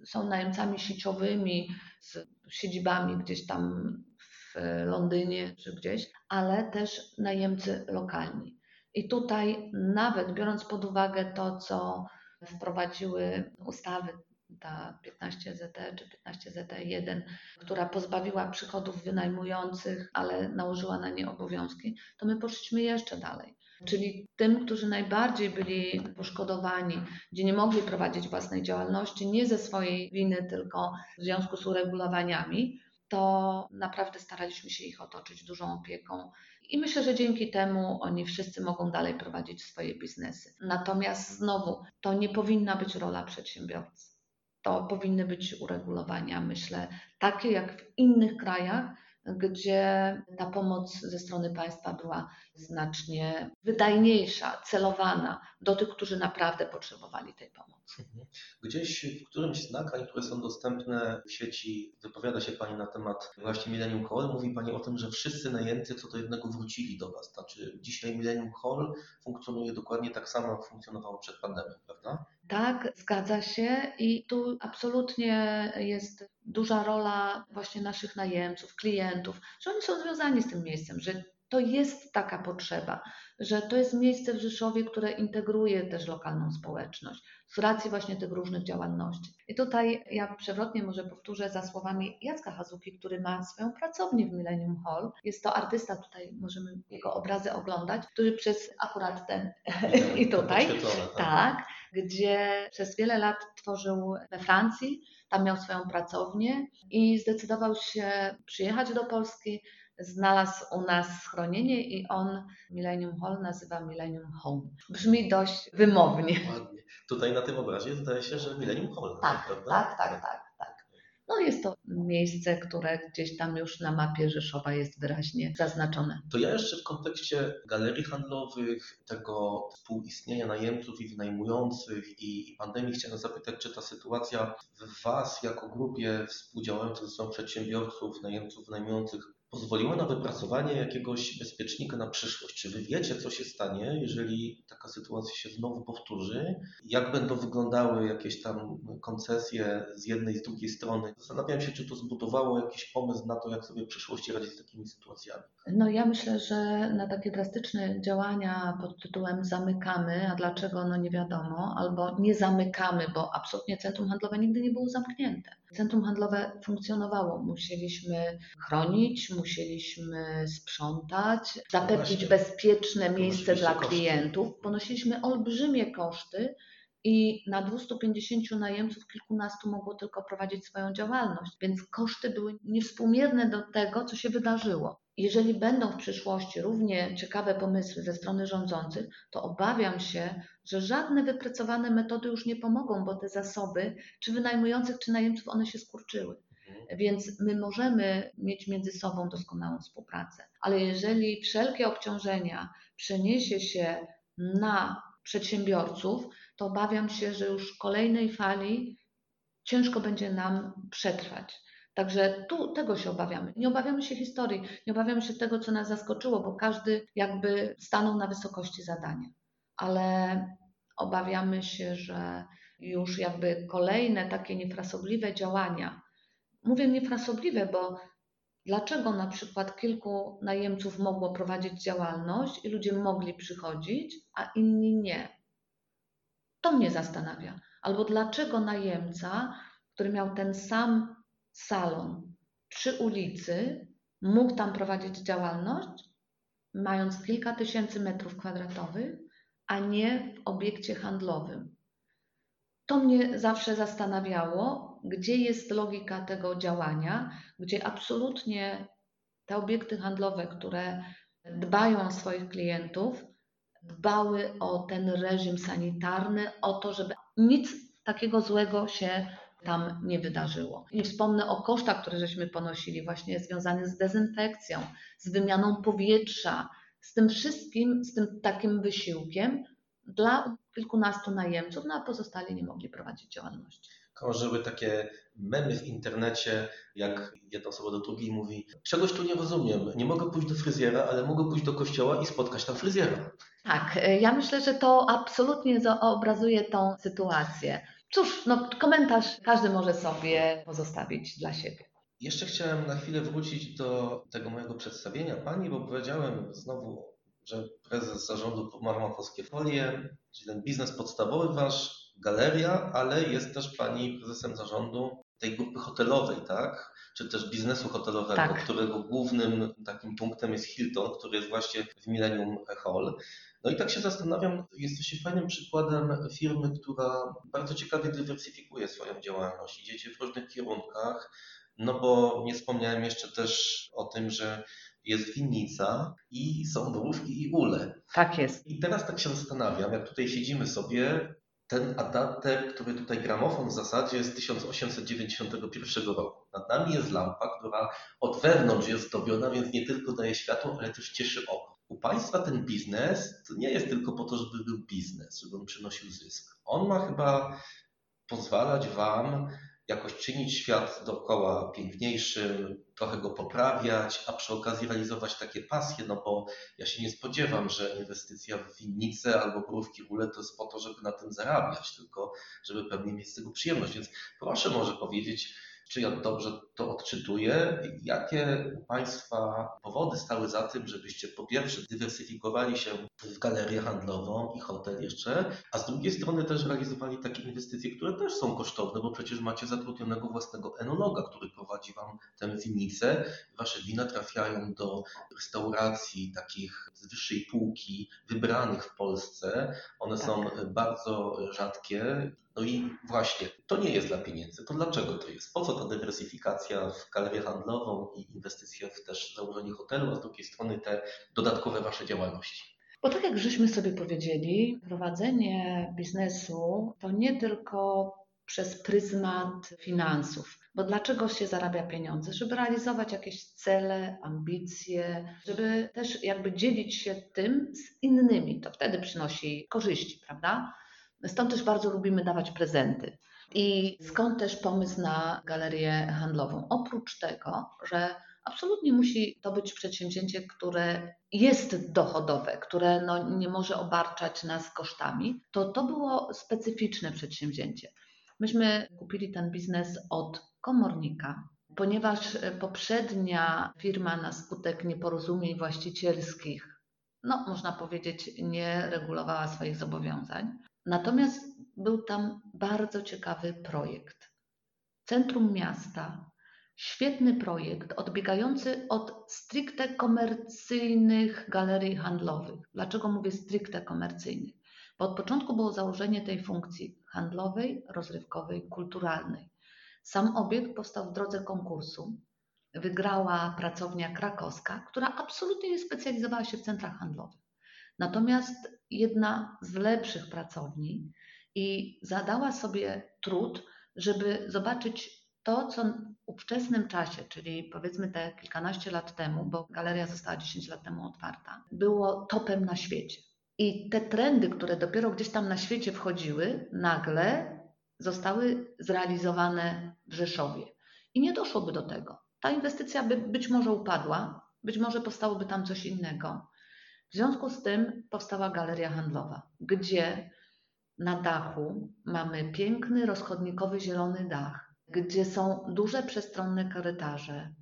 są najemcami sieciowymi z siedzibami gdzieś tam w Londynie czy gdzieś, ale też najemcy lokalni. I tutaj, nawet biorąc pod uwagę to, co wprowadziły ustawy, ta 15 ZT czy 15 ZT1, która pozbawiła przychodów wynajmujących, ale nałożyła na nie obowiązki, to my poszliśmy jeszcze dalej. Czyli tym, którzy najbardziej byli poszkodowani, gdzie nie mogli prowadzić własnej działalności, nie ze swojej winy, tylko w związku z uregulowaniami, to naprawdę staraliśmy się ich otoczyć dużą opieką. I myślę, że dzięki temu oni wszyscy mogą dalej prowadzić swoje biznesy. Natomiast znowu, to nie powinna być rola przedsiębiorcy. To powinny być uregulowania, myślę, takie jak w innych krajach, gdzie ta pomoc ze strony państwa była znacznie wydajniejsza, celowana do tych, którzy naprawdę potrzebowali tej pomocy. Mhm. Gdzieś w którymś z nagrań, które są dostępne w sieci, wypowiada się Pani na temat właśnie Millennium Hall. Mówi Pani o tym, że wszyscy najemcy co do jednego wrócili do Was. Znaczy dzisiaj Millennium Hall funkcjonuje dokładnie tak samo, jak funkcjonowało przed pandemią, prawda? Tak, zgadza się i tu absolutnie jest duża rola właśnie naszych najemców, klientów, że oni są związani z tym miejscem, że to jest taka potrzeba, że to jest miejsce w Rzeszowie, które integruje też lokalną społeczność z racji właśnie tych różnych działalności. I tutaj ja przewrotnie może powtórzę za słowami Jacka Hazuki, który ma swoją pracownię w Millennium Hall. Jest to artysta, tutaj możemy jego obrazy oglądać, który przez akurat ten [laughs] i tutaj, tak. tak, gdzie przez wiele lat tworzył we Francji, tam miał swoją pracownię i zdecydował się przyjechać do Polski, znalazł u nas schronienie i on Millennium Hall nazywa Millennium Home. Brzmi dość wymownie. Ładnie. Tutaj na tym obrazie zdaje się, że Millennium Hall, tak, prawda? Tak, tak, tak, tak. No jest to miejsce, które gdzieś tam już na mapie Rzeszowa jest wyraźnie zaznaczone. To ja jeszcze w kontekście galerii handlowych, tego współistnienia najemców i wynajmujących i, pandemii chciałem zapytać, czy ta sytuacja w Was jako grupie współdziałających ze sobą przedsiębiorców, najemców, wynajmujących pozwoliła na wypracowanie jakiegoś bezpiecznika na przyszłość. Czy wy wiecie, co się stanie, jeżeli taka sytuacja się znowu powtórzy? Jak będą wyglądały jakieś tam koncesje z jednej i z drugiej strony? Zastanawiam się, czy to zbudowało jakiś pomysł na to, jak sobie w przyszłości radzić z takimi sytuacjami. No ja myślę, że na takie drastyczne działania pod tytułem zamykamy, a dlaczego, no nie wiadomo, albo nie zamykamy, bo absolutnie centrum handlowe nigdy nie było zamknięte. Centrum handlowe funkcjonowało, musieliśmy chronić, musieliśmy sprzątać, zapewnić bezpieczne miejsce dla klientów. Ponosiliśmy olbrzymie koszty i na 250 najemców kilkunastu mogło tylko prowadzić swoją działalność, więc koszty były niewspółmierne do tego, co się wydarzyło. Jeżeli będą w przyszłości równie ciekawe pomysły ze strony rządzących, to obawiam się, że żadne wypracowane metody już nie pomogą, bo te zasoby, czy wynajmujących, czy najemców, one się skurczyły. Więc my możemy mieć między sobą doskonałą współpracę, ale jeżeli wszelkie obciążenia przeniesie się na przedsiębiorców, to obawiam się, że już kolejnej fali ciężko będzie nam przetrwać. Także tu tego się obawiamy. Nie obawiamy się historii, nie obawiamy się tego, co nas zaskoczyło, bo każdy jakby stanął na wysokości zadania. Ale obawiamy się, że już jakby kolejne takie niefrasobliwe działania, mówię niefrasobliwe, bo dlaczego na przykład kilku najemców mogło prowadzić działalność i ludzie mogli przychodzić, a inni nie? To mnie zastanawia. Albo dlaczego najemca, który miał ten sam salon przy ulicy, mógł tam prowadzić działalność, mając kilka tysięcy metrów kwadratowych, a nie w obiekcie handlowym. To mnie zawsze zastanawiało, gdzie jest logika tego działania, gdzie absolutnie te obiekty handlowe, które dbają o swoich klientów, dbały o ten reżim sanitarny, o to, żeby nic takiego złego się tam nie wydarzyło. Nie wspomnę o kosztach, które żeśmy ponosili, właśnie związanych z dezynfekcją, z wymianą powietrza, z tym wszystkim, z tym takim wysiłkiem, dla kilkunastu najemców, no a pozostali nie mogli prowadzić działalności. Krążyły takie memy w internecie, jak jedna osoba do drugiej mówi: Czegoś tu nie rozumiem, nie mogę pójść do fryzjera, ale mogę pójść do kościoła i spotkać tam fryzjera. Tak, ja myślę, że to absolutnie obrazuje tą sytuację. Cóż, no, komentarz każdy może sobie pozostawić dla siebie. Jeszcze chciałem na chwilę wrócić do tego mojego przedstawienia Pani, bo powiedziałem znowu, że prezes zarządu ma polskie folie, czyli ten biznes podstawowy Wasz, galeria, ale jest też Pani prezesem zarządu tej grupy hotelowej, tak? Czy też biznesu hotelowego, tak. którego głównym takim punktem jest Hilton, który jest właśnie w Millennium Hall. No i tak się zastanawiam, jesteście fajnym przykładem firmy, która bardzo ciekawie dywersyfikuje swoją działalność. Idziecie w różnych kierunkach, no bo nie wspomniałem jeszcze też o tym, że jest winnica i są borówki i ule. Tak jest. I teraz tak się zastanawiam, jak tutaj siedzimy sobie, ten adapter, który tutaj gramofon w zasadzie jest z 1891 roku. Nad nami jest lampa, która od wewnątrz jest zdobiona, więc nie tylko daje światło, ale też cieszy oko. U Państwa ten biznes to nie jest tylko po to, żeby był biznes, żeby on przynosił zysk. On ma chyba pozwalać Wam jakoś czynić świat dookoła piękniejszym, trochę go poprawiać, a przy okazji realizować takie pasje, no bo ja się nie spodziewam, że inwestycja w winnicę albo borówki ule to jest po to, żeby na tym zarabiać, tylko żeby pewnie mieć z tego przyjemność. Więc proszę może powiedzieć, czy ja dobrze to odczytuję? Jakie u Państwa powody stały za tym, żebyście po pierwsze dywersyfikowali się w galerię handlową i hotel jeszcze, a z drugiej strony też realizowali takie inwestycje, które też są kosztowne, bo przecież macie zatrudnionego własnego enologa, który prowadzi Wam tę winnicę. Wasze wina trafiają do restauracji takich z wyższej półki, wybranych w Polsce. One tak. są bardzo rzadkie no i właśnie, to nie jest dla pieniędzy. To dlaczego to jest? Po co ta dywersyfikacja w galerię handlową i inwestycja w też założenie hotelu, a z drugiej strony te dodatkowe wasze działalności? Bo tak jak żeśmy sobie powiedzieli, prowadzenie biznesu to nie tylko przez pryzmat finansów. Bo dlaczego się zarabia pieniądze? Żeby realizować jakieś cele, ambicje, żeby też jakby dzielić się tym z innymi. To wtedy przynosi korzyści, prawda? Stąd też bardzo lubimy dawać prezenty. I skąd też pomysł na galerię handlową? Oprócz tego, że absolutnie musi to być przedsięwzięcie, które jest dochodowe, które no nie może obarczać nas kosztami, to to było specyficzne przedsięwzięcie. Myśmy kupili ten biznes od komornika, ponieważ poprzednia firma na skutek nieporozumień właścicielskich, no można powiedzieć, nie regulowała swoich zobowiązań. Natomiast był tam bardzo ciekawy projekt. Centrum miasta, świetny projekt, odbiegający od stricte komercyjnych galerii handlowych. Dlaczego mówię stricte komercyjnych? Bo od początku było założenie tej funkcji handlowej, rozrywkowej, kulturalnej. Sam obiekt powstał w drodze konkursu. Wygrała pracownia krakowska, która absolutnie nie specjalizowała się w centrach handlowych. Natomiast jedna z lepszych pracowni i zadała sobie trud, żeby zobaczyć to, co w ówczesnym czasie, czyli powiedzmy te kilkanaście lat temu, bo galeria została 10 lat temu otwarta, było topem na świecie. I te trendy, które dopiero gdzieś tam na świecie wchodziły, nagle zostały zrealizowane w Rzeszowie. I nie doszłoby do tego. Ta inwestycja by być może upadła, być może powstałoby tam coś innego. W związku z tym powstała galeria handlowa, gdzie na dachu mamy piękny, rozchodnikowy, zielony dach, gdzie są duże przestronne korytarze,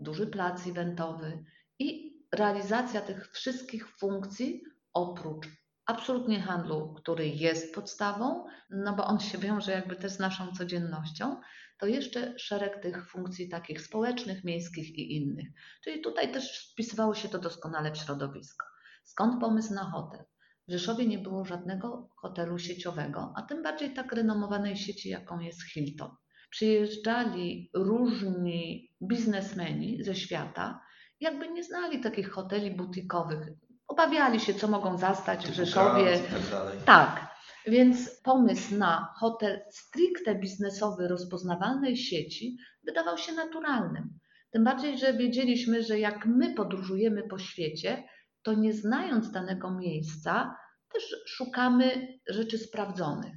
duży plac eventowy i realizacja tych wszystkich funkcji oprócz absolutnie handlu, który jest podstawą, no bo on się wiąże jakby też z naszą codziennością, to jeszcze szereg tych funkcji takich społecznych, miejskich i innych. Czyli tutaj też wpisywało się to doskonale w środowisko. Skąd pomysł na hotel? W Rzeszowie nie było żadnego hotelu sieciowego, a tym bardziej tak renomowanej sieci, jaką jest Hilton. Przyjeżdżali różni biznesmeni ze świata, jakby nie znali takich hoteli butikowych. Obawiali się, co mogą zastać w Rzeszowie. Tak, tak. Więc pomysł na hotel stricte biznesowy rozpoznawalnej sieci wydawał się naturalnym. Tym bardziej, że wiedzieliśmy, że jak my podróżujemy po świecie, to nie znając danego miejsca, też szukamy rzeczy sprawdzonych.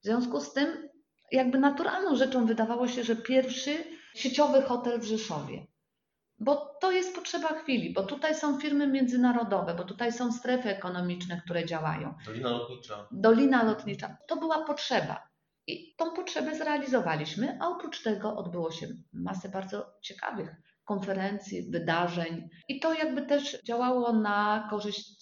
W związku z tym, jakby naturalną rzeczą wydawało się, że pierwszy sieciowy hotel w Rzeszowie. Bo to jest potrzeba chwili, bo tutaj są firmy międzynarodowe, bo tutaj są strefy ekonomiczne, które działają. Dolina Lotnicza. Dolina Lotnicza. To była potrzeba. I tą potrzebę zrealizowaliśmy, a oprócz tego odbyło się masę bardzo ciekawych konferencji, wydarzeń. I to jakby też działało na korzyść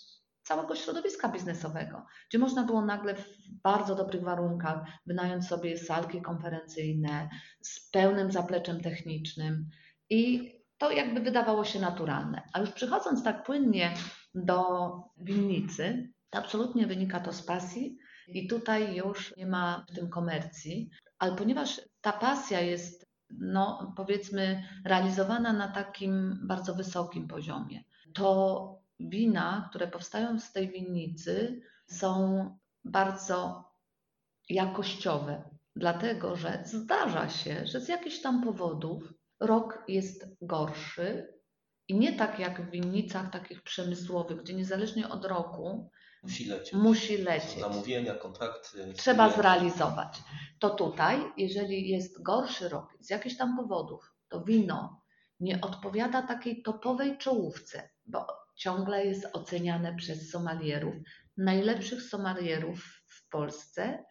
całego środowiska biznesowego, gdzie można było nagle w bardzo dobrych warunkach wynająć sobie salki konferencyjne z pełnym zapleczem technicznym i to jakby wydawało się naturalne. A już przychodząc tak płynnie do winnicy, to absolutnie wynika to z pasji i tutaj już nie ma w tym komercji, ale ponieważ ta pasja jest, no powiedzmy, realizowana na takim bardzo wysokim poziomie, to wina, które powstają z tej winnicy, są bardzo jakościowe, dlatego że zdarza się, że z jakichś tam powodów rok jest gorszy i nie tak jak w winnicach takich przemysłowych, gdzie niezależnie od roku Musi lecieć. musi lecieć. Zamówienia, kontrakty. Trzeba klienci. zrealizować. To tutaj, jeżeli jest gorszy rok z jakichś tam powodów, to wino nie odpowiada takiej topowej czołówce, bo ciągle jest oceniane przez somalierów, najlepszych somalierów w Polsce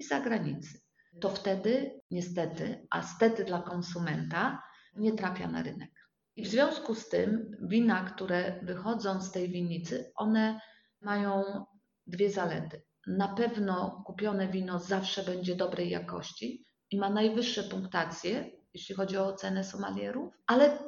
i za granicy. To wtedy niestety, a stety dla konsumenta, nie trafia na rynek. I w związku z tym wina, które wychodzą z tej winnicy, one mają dwie zalety. Na pewno kupione wino zawsze będzie dobrej jakości i ma najwyższe punktacje, jeśli chodzi o ocenę somalierów, ale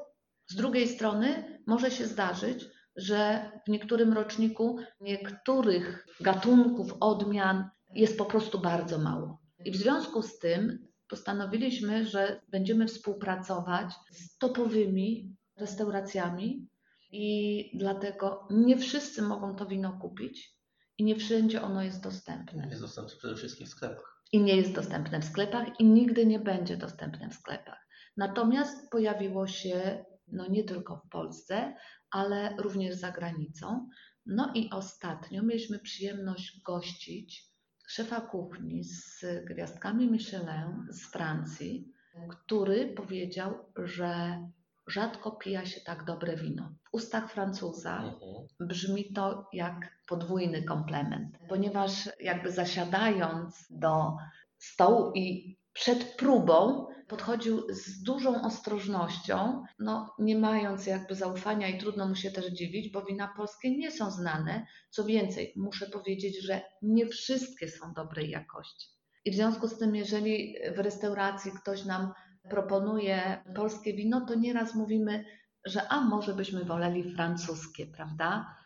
z drugiej strony może się zdarzyć, że w niektórym roczniku niektórych gatunków, odmian jest po prostu bardzo mało. I w związku z tym postanowiliśmy, że będziemy współpracować z topowymi restauracjami i dlatego nie wszyscy mogą to wino kupić i nie wszędzie ono jest dostępne. Jest dostępny przede wszystkim w sklepach. I nie jest dostępne w sklepach i nigdy nie będzie dostępne w sklepach. Natomiast pojawiło się no nie tylko w Polsce, ale również za granicą. No i ostatnio mieliśmy przyjemność gościć szefa kuchni z gwiazdkami Michelin z Francji, który powiedział, że rzadko pija się tak dobre wino. W ustach Francuza Mhm. brzmi to jak podwójny komplement, ponieważ jakby zasiadając do stołu i przed próbą podchodził z dużą ostrożnością, no nie mając jakby zaufania i trudno mu się też dziwić, bo wina polskie nie są znane. Co więcej, muszę powiedzieć, że nie wszystkie są dobrej jakości. I w związku z tym, jeżeli w restauracji ktoś nam proponuje polskie wino, to nieraz mówimy, że a może byśmy woleli francuskie, prawda?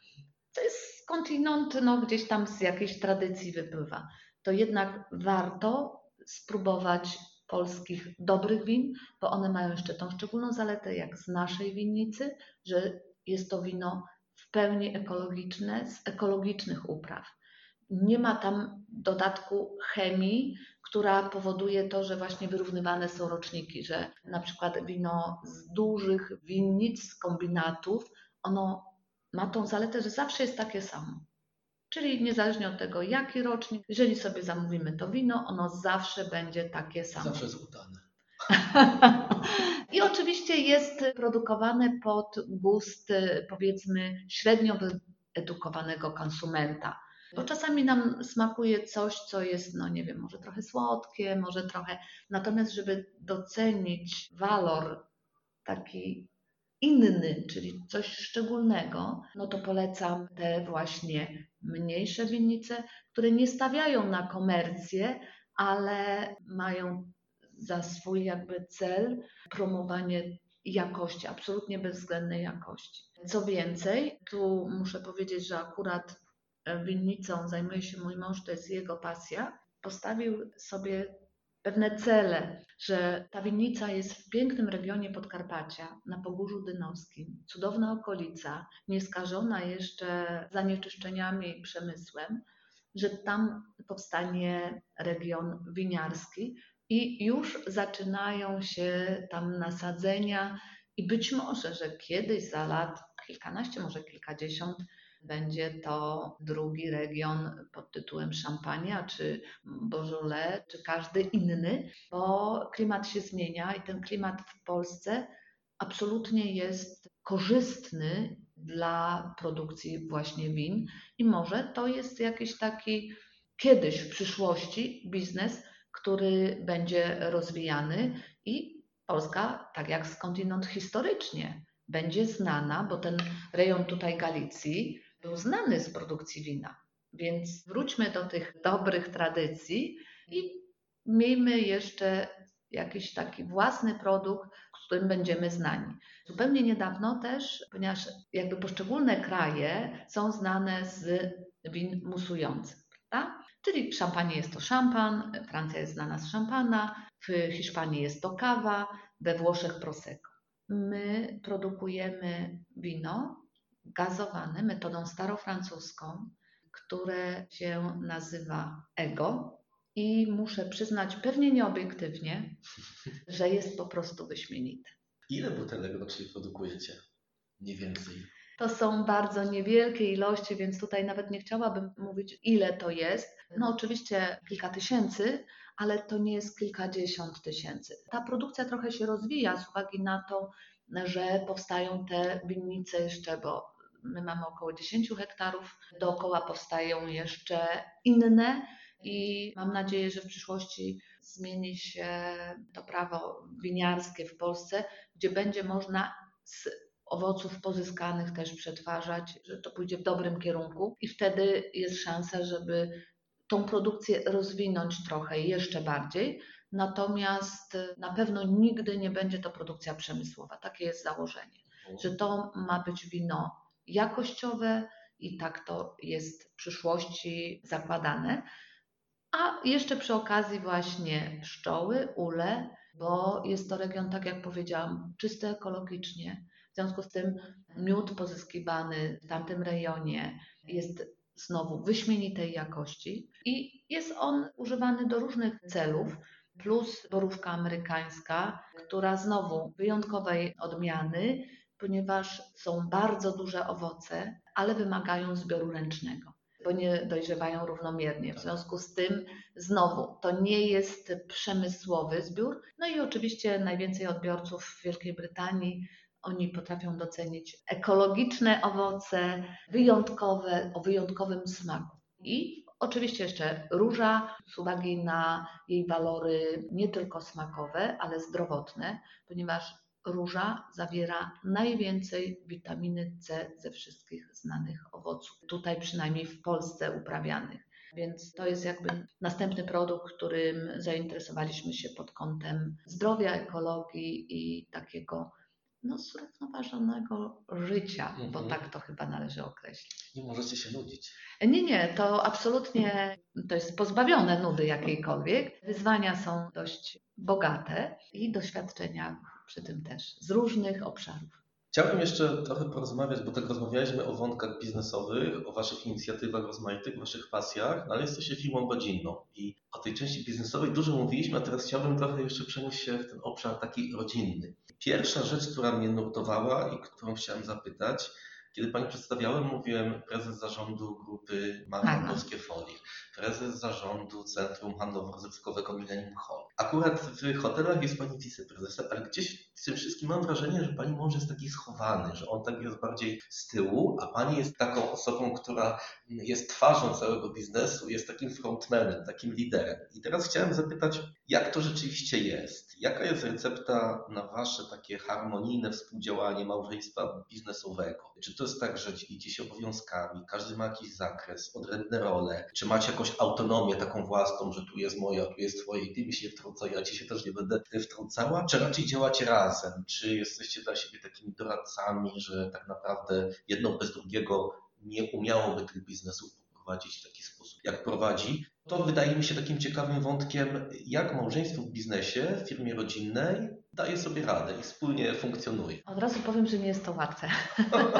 To jest skądinąd, no gdzieś tam z jakiejś tradycji wypływa. To jednak warto spróbować polskich dobrych win, bo one mają jeszcze tą szczególną zaletę, jak z naszej winnicy, że jest to wino w pełni ekologiczne, z ekologicznych upraw. Nie ma tam dodatku chemii, która powoduje to, że właśnie wyrównywane są roczniki, że na przykład wino z dużych winnic, z kombinatów, ono ma tą zaletę, że zawsze jest takie samo. Czyli niezależnie od tego, jaki rocznik, jeżeli sobie zamówimy to wino, ono zawsze będzie takie samo. Zawsze jest udane. [laughs] I oczywiście jest produkowane pod gust, powiedzmy, średnio wyedukowanego konsumenta. Bo czasami nam smakuje coś, co jest, no nie wiem, może trochę słodkie, może trochę. Natomiast, żeby docenić walor taki inny, czyli coś szczególnego, no to polecam te właśnie mniejsze winnice, które nie stawiają na komercję, ale mają za swój jakby cel promowanie jakości, absolutnie bezwzględnej jakości. Co więcej, tu muszę powiedzieć, że akurat winnicą zajmuje się mój mąż, to jest jego pasja. Postawił sobie pewne cele, że ta winnica jest w pięknym regionie Podkarpacia, na Pogórzu Dynowskim, cudowna okolica, nieskażona jeszcze zanieczyszczeniami i przemysłem, że tam powstanie region winiarski i już zaczynają się tam nasadzenia i być może, że kiedyś za lat kilkanaście, może kilkadziesiąt, będzie to drugi region pod tytułem Szampania, czy Beaujolais, czy każdy inny, bo klimat się zmienia i ten klimat w Polsce absolutnie jest korzystny dla produkcji właśnie win. I może to jest jakiś taki kiedyś w przyszłości biznes, który będzie rozwijany i Polska, tak jak skądinąd historycznie, będzie znana, bo ten rejon tutaj Galicji był znany z produkcji wina. Więc wróćmy do tych dobrych tradycji i miejmy jeszcze jakiś taki własny produkt, z którym będziemy znani. Zupełnie niedawno też, ponieważ jakby poszczególne kraje są znane z win musujących, prawda? Czyli w szampanii jest to szampan, Francja jest znana z szampana, w Hiszpanii jest to kawa, we Włoszech prosecco. My produkujemy wino gazowane metodą starofrancuską, które się nazywa Ego. I muszę przyznać, pewnie nieobiektywnie, [laughs] że jest po prostu wyśmienite. Ile butelek rocznie produkujecie? Mniej więcej. To są bardzo niewielkie ilości, więc tutaj nawet nie chciałabym mówić, ile to jest. No, oczywiście kilka tysięcy, ale to nie jest kilkadziesiąt tysięcy. Ta produkcja trochę się rozwija z uwagi na to, że powstają te winnice jeszcze, bo my mamy około 10 hektarów, dookoła powstają jeszcze inne i mam nadzieję, że w przyszłości zmieni się to prawo winiarskie w Polsce, gdzie będzie można z owoców pozyskanych też przetwarzać, że to pójdzie w dobrym kierunku i wtedy jest szansa, żeby tą produkcję rozwinąć trochę jeszcze bardziej. Natomiast na pewno nigdy nie będzie to produkcja przemysłowa. Takie jest założenie, że to ma być wino jakościowe i tak to jest w przyszłości zakładane. A jeszcze przy okazji właśnie pszczoły, ule, bo jest to region, tak jak powiedziałam, czysty ekologicznie. W związku z tym miód pozyskiwany w tamtym rejonie jest znowu wyśmienitej jakości i jest on używany do różnych celów, plus borówka amerykańska, która znowu wyjątkowej odmiany, ponieważ są bardzo duże owoce, ale wymagają zbioru ręcznego bo nie dojrzewają równomiernie. W związku z tym znowu to nie jest przemysłowy zbiór. No i oczywiście najwięcej odbiorców w Wielkiej Brytanii oni potrafią docenić ekologiczne owoce, wyjątkowe, o wyjątkowym smaku. I oczywiście jeszcze róża, z uwagi na jej walory nie tylko smakowe, ale zdrowotne, ponieważ róża zawiera najwięcej witaminy C ze wszystkich znanych owoców. Tutaj przynajmniej w Polsce uprawianych. Więc to jest jakby następny produkt, którym zainteresowaliśmy się pod kątem zdrowia, ekologii i takiego no, zrównoważonego życia, mhm. bo tak to chyba należy określić. Nie możecie się nudzić. Nie, nie, to absolutnie to jest pozbawione nudy jakiejkolwiek. Wyzwania są dość bogate i doświadczenia przy tym też z różnych obszarów. Chciałbym jeszcze trochę porozmawiać, bo tak rozmawialiśmy o wątkach biznesowych, o Waszych inicjatywach rozmaitych, Waszych pasjach, no ale jesteście firmą rodzinną i o tej części biznesowej dużo mówiliśmy, a teraz chciałbym trochę jeszcze przenieść się w ten obszar taki rodzinny. Pierwsza rzecz, która mnie nurtowała i którą chciałem zapytać, kiedy Pani przedstawiałem, mówiłem prezes zarządu grupy Marmotowskie Folie, prezes zarządu Centrum Handlowo-Rozrywkowego Millennium Hall. Akurat w hotelach jest Pani wiceprezesem, ale gdzieś w tym wszystkim mam wrażenie, że Pani mąż jest taki schowany, że on tak jest bardziej z tyłu, a Pani jest taką osobą, która jest twarzą całego biznesu, jest takim frontmanem, takim liderem. I teraz chciałem zapytać, jak to rzeczywiście jest? Jaka jest recepta na Wasze takie harmonijne współdziałanie małżeństwa biznesowego? Czy to jest tak, że dzielicie się obowiązkami, każdy ma jakiś zakres, odrębne role? Czy macie jakąś autonomię taką własną, że tu jest moja, tu jest twoje i ty mi się wtrącaj, ja ci się też nie będę wtrącała? Czy raczej działacie razem? Czy jesteście dla siebie takimi doradcami, że tak naprawdę jedno bez drugiego nie umiałoby tych biznesów poprowadzić w taki sposób, jak prowadzi? To wydaje mi się takim ciekawym wątkiem, jak małżeństwo w biznesie, w firmie rodzinnej daje sobie radę i wspólnie funkcjonuje. Od razu powiem, że nie jest to łatwe.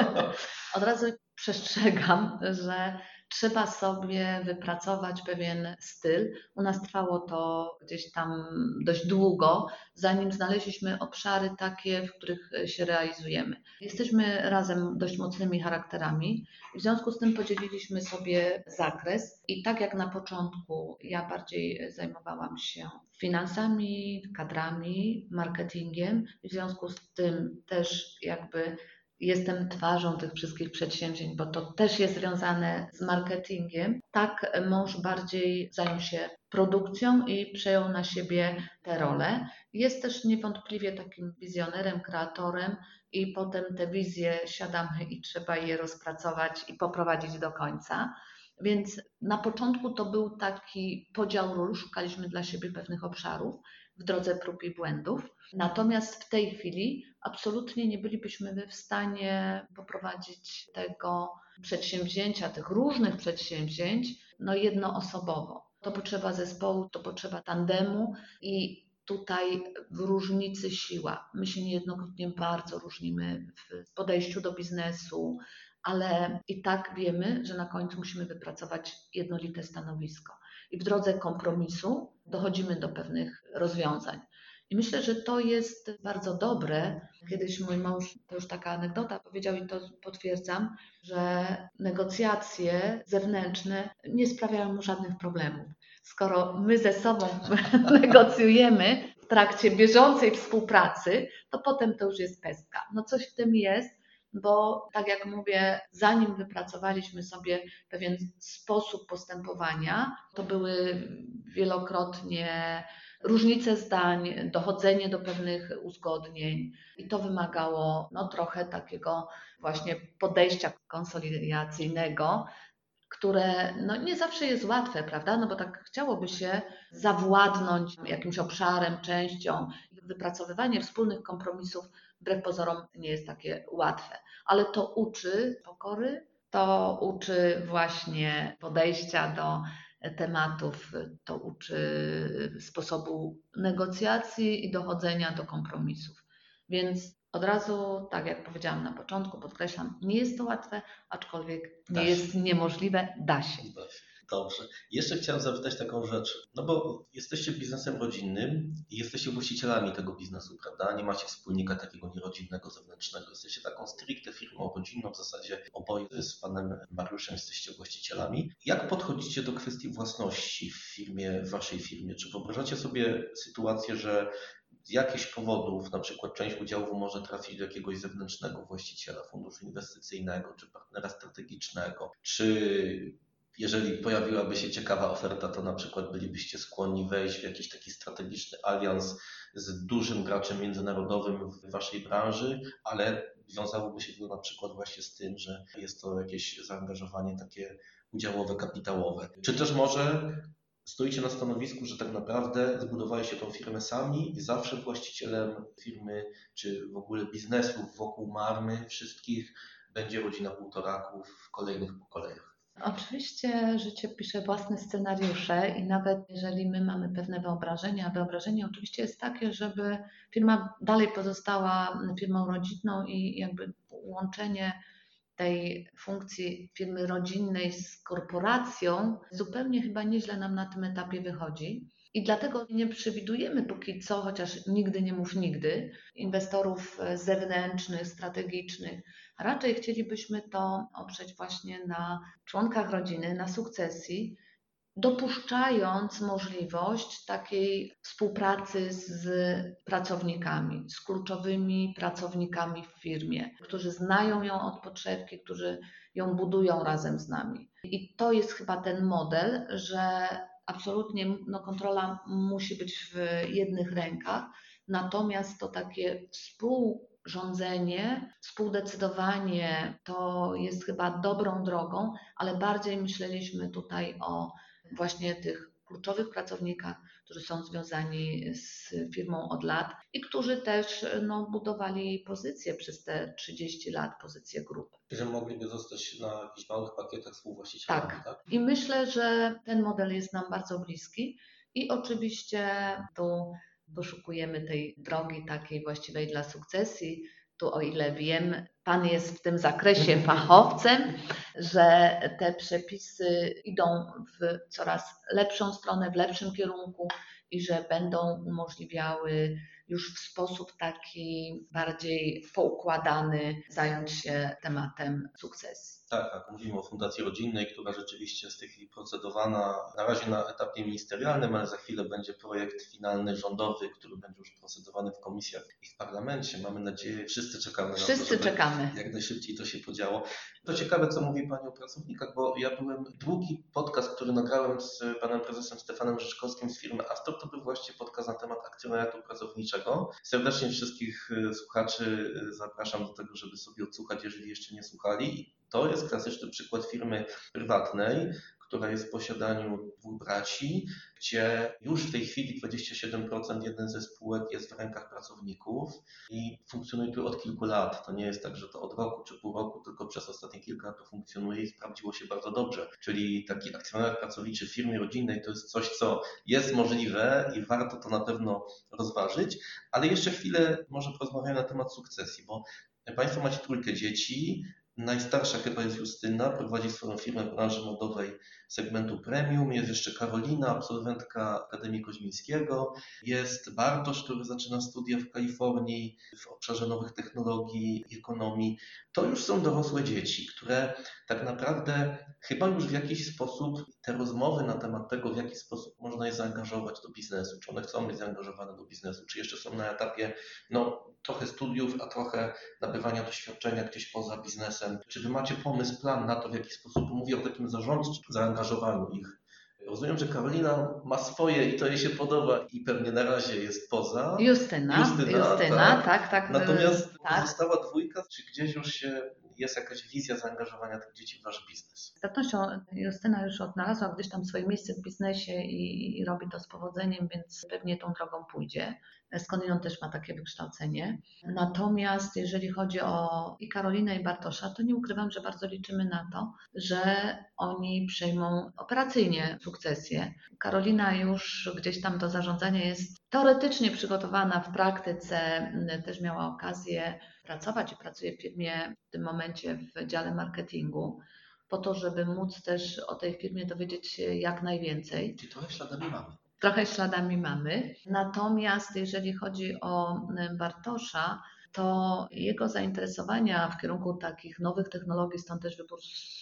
[laughs] Od razu przestrzegam, że trzeba sobie wypracować pewien styl. U nas trwało to gdzieś tam dość długo, zanim znaleźliśmy obszary takie, w których się realizujemy. Jesteśmy razem dość mocnymi charakterami, w związku z tym podzieliliśmy sobie zakres i tak jak na początku ja bardziej zajmowałam się finansami, kadrami, marketingiem, w związku z tym też jakby jestem twarzą tych wszystkich przedsięwzięć, bo to też jest związane z marketingiem. Tak mąż bardziej zajął się produkcją i przejął na siebie tę rolę. Jest też niewątpliwie takim wizjonerem, kreatorem i potem te wizje siadamy i trzeba je rozpracować i poprowadzić do końca. Więc na początku to był taki podział ról, szukaliśmy dla siebie pewnych obszarów w drodze prób i błędów. Natomiast w tej chwili absolutnie nie bylibyśmy w stanie poprowadzić tego przedsięwzięcia, tych różnych przedsięwzięć, no jednoosobowo. To potrzeba zespołu, to potrzeba tandemu i tutaj w różnicy siła. My się niejednokrotnie bardzo różnimy w podejściu do biznesu, ale i tak wiemy, że na końcu musimy wypracować jednolite stanowisko. I w drodze kompromisu dochodzimy do pewnych rozwiązań. I myślę, że to jest bardzo dobre. Kiedyś mój mąż, to już taka anegdota, powiedział i to potwierdzam, że negocjacje zewnętrzne nie sprawiają mu żadnych problemów. Skoro my ze sobą [laughs] negocjujemy w trakcie bieżącej współpracy, to potem to już jest pestka. No coś w tym jest, bo tak jak mówię, zanim wypracowaliśmy sobie pewien sposób postępowania, to były wielokrotnie różnice zdań, dochodzenie do pewnych uzgodnień i to wymagało no, trochę takiego właśnie podejścia konsolidacyjnego, które no, nie zawsze jest łatwe, prawda? No bo tak chciałoby się zawładnąć jakimś obszarem, częścią. Wypracowywanie wspólnych kompromisów wbrew pozorom nie jest takie łatwe, ale to uczy pokory, to uczy właśnie podejścia do tematów, to uczy sposobu negocjacji i dochodzenia do kompromisów. Więc od razu, tak jak powiedziałam na początku, podkreślam, nie jest to łatwe, aczkolwiek nie jest niemożliwe, da się. Da się. Dobrze. Jeszcze chciałem zapytać taką rzecz, no bo jesteście biznesem rodzinnym i jesteście właścicielami tego biznesu, prawda? Nie macie wspólnika takiego nierodzinnego, zewnętrznego. Jesteście taką stricte firmą rodzinną, w zasadzie oboje z panem Mariuszem jesteście właścicielami. Jak podchodzicie do kwestii własności w firmie, w waszej firmie? Czy wyobrażacie sobie sytuację, że z jakichś powodów, na przykład część udziałów może trafić do jakiegoś zewnętrznego właściciela, funduszu inwestycyjnego, czy partnera strategicznego, czy jeżeli pojawiłaby się ciekawa oferta, to na przykład bylibyście skłonni wejść w jakiś taki strategiczny alians z dużym graczem międzynarodowym w waszej branży, ale wiązałoby się to na przykład właśnie z tym, że jest to jakieś zaangażowanie takie udziałowe, kapitałowe. Czy też może stoicie na stanowisku, że tak naprawdę zbudowaliście tą firmę sami i zawsze właścicielem firmy, czy w ogóle biznesu wokół Marmy wszystkich będzie rodzina półtoraków w kolejnych pokoleniach? Oczywiście życie pisze własne scenariusze i nawet jeżeli my mamy pewne wyobrażenia, wyobrażenie oczywiście jest takie, żeby firma dalej pozostała firmą rodzinną i jakby łączenie tej funkcji firmy rodzinnej z korporacją zupełnie chyba nieźle nam na tym etapie wychodzi. I dlatego nie przewidujemy póki co, chociaż nigdy nie mów nigdy, inwestorów zewnętrznych, strategicznych. Raczej chcielibyśmy to oprzeć właśnie na członkach rodziny, na sukcesji, dopuszczając możliwość takiej współpracy z pracownikami, z kluczowymi pracownikami w firmie, którzy znają ją od podszewki, którzy ją budują razem z nami. I to jest chyba ten model, że absolutnie no, kontrola musi być w jednych rękach, natomiast to takie współrządzenie, współdecydowanie to jest chyba dobrą drogą, ale bardziej myśleliśmy tutaj o właśnie tych kluczowych pracownikach, którzy są związani z firmą od lat i którzy też no, budowali pozycję przez te 30 lat, pozycję grupy. Że mogliby zostać na jakichś małych pakietach współwłaścicielami, tak. tak? I myślę, że ten model jest nam bardzo bliski i oczywiście tu poszukujemy tej drogi takiej właściwej dla sukcesji, tu o ile wiem, Pan jest w tym zakresie fachowcem, że te przepisy idą w coraz lepszą stronę, w lepszym kierunku i że będą umożliwiały już w sposób taki bardziej poukładany zająć się tematem sukcesji. Tak, tak. Mówimy o Fundacji Rodzinnej, która rzeczywiście jest w tej chwili procedowana na razie na etapie ministerialnym, ale za chwilę będzie projekt finalny rządowy, który będzie już procedowany w komisjach i w parlamencie. Mamy nadzieję, wszyscy czekamy wszyscy na to, czekamy. jak najszybciej to się podziało. To ciekawe, co mówi Pani o pracownikach, bo ja byłem, drugi podcast, który nagrałem z Panem Prezesem Stefanem Rzeczkowskim z firmy Astor, to był właśnie podcast na temat akcjonariatu pracowniczego. Serdecznie wszystkich e, słuchaczy e, zapraszam do tego, żeby sobie odsłuchać, jeżeli jeszcze nie słuchali. To jest klasyczny przykład firmy prywatnej, która jest w posiadaniu dwóch braci, gdzie już w tej chwili 27% jeden ze spółek jest w rękach pracowników i funkcjonuje tu od kilku lat. To nie jest tak, że to od roku czy pół roku, tylko przez ostatnie kilka lat to funkcjonuje i sprawdziło się bardzo dobrze. Czyli taki akcjonariat pracowniczy w rodzinnej to jest coś, co jest możliwe i warto to na pewno rozważyć, ale jeszcze chwilę może porozmawiamy na temat sukcesji, bo Państwo macie trójkę dzieci, Najstarsza chyba jest Justyna, prowadzi swoją firmę w branży modowej segmentu premium. Jest jeszcze Karolina, absolwentka Akademii Koźmińskiego. Jest Bartosz, który zaczyna studia w Kalifornii w obszarze nowych technologii i ekonomii. To już są dorosłe dzieci, które tak naprawdę chyba już w jakiś sposób te rozmowy na temat tego, w jaki sposób można je zaangażować do biznesu, czy one chcą być zaangażowane do biznesu, czy jeszcze są na etapie no, trochę studiów, a trochę nabywania doświadczenia gdzieś poza biznesem. Czy Wy macie pomysł, plan na to, w jaki sposób, mówię o takim zarządczym zaangażowaniu ich. Rozumiem, że Karolina ma swoje i to jej się podoba i pewnie na razie jest poza. Justyna, Justyna, Justyna tak, tak. tak Natomiast tak. pozostała dwójka, czy gdzieś już się jest jakaś wizja zaangażowania tych dzieci w wasz biznes? Z pewnością Justyna już odnalazła gdzieś tam swoje miejsce w biznesie i, i robi to z powodzeniem, więc pewnie tą drogą pójdzie skądinąd też ma takie wykształcenie. Natomiast jeżeli chodzi o i Karolinę i Bartosza, to nie ukrywam, że bardzo liczymy na to, że oni przejmą operacyjnie sukcesję. Karolina już gdzieś tam do zarządzania jest teoretycznie przygotowana, w praktyce też miała okazję pracować i pracuje w firmie w tym momencie w dziale marketingu po to, żeby móc też o tej firmie dowiedzieć się jak najwięcej. Czyli trochę śladami mamy trochę śladami mamy. Natomiast jeżeli chodzi o Bartosza, to jego zainteresowania w kierunku takich nowych technologii, stąd też wybór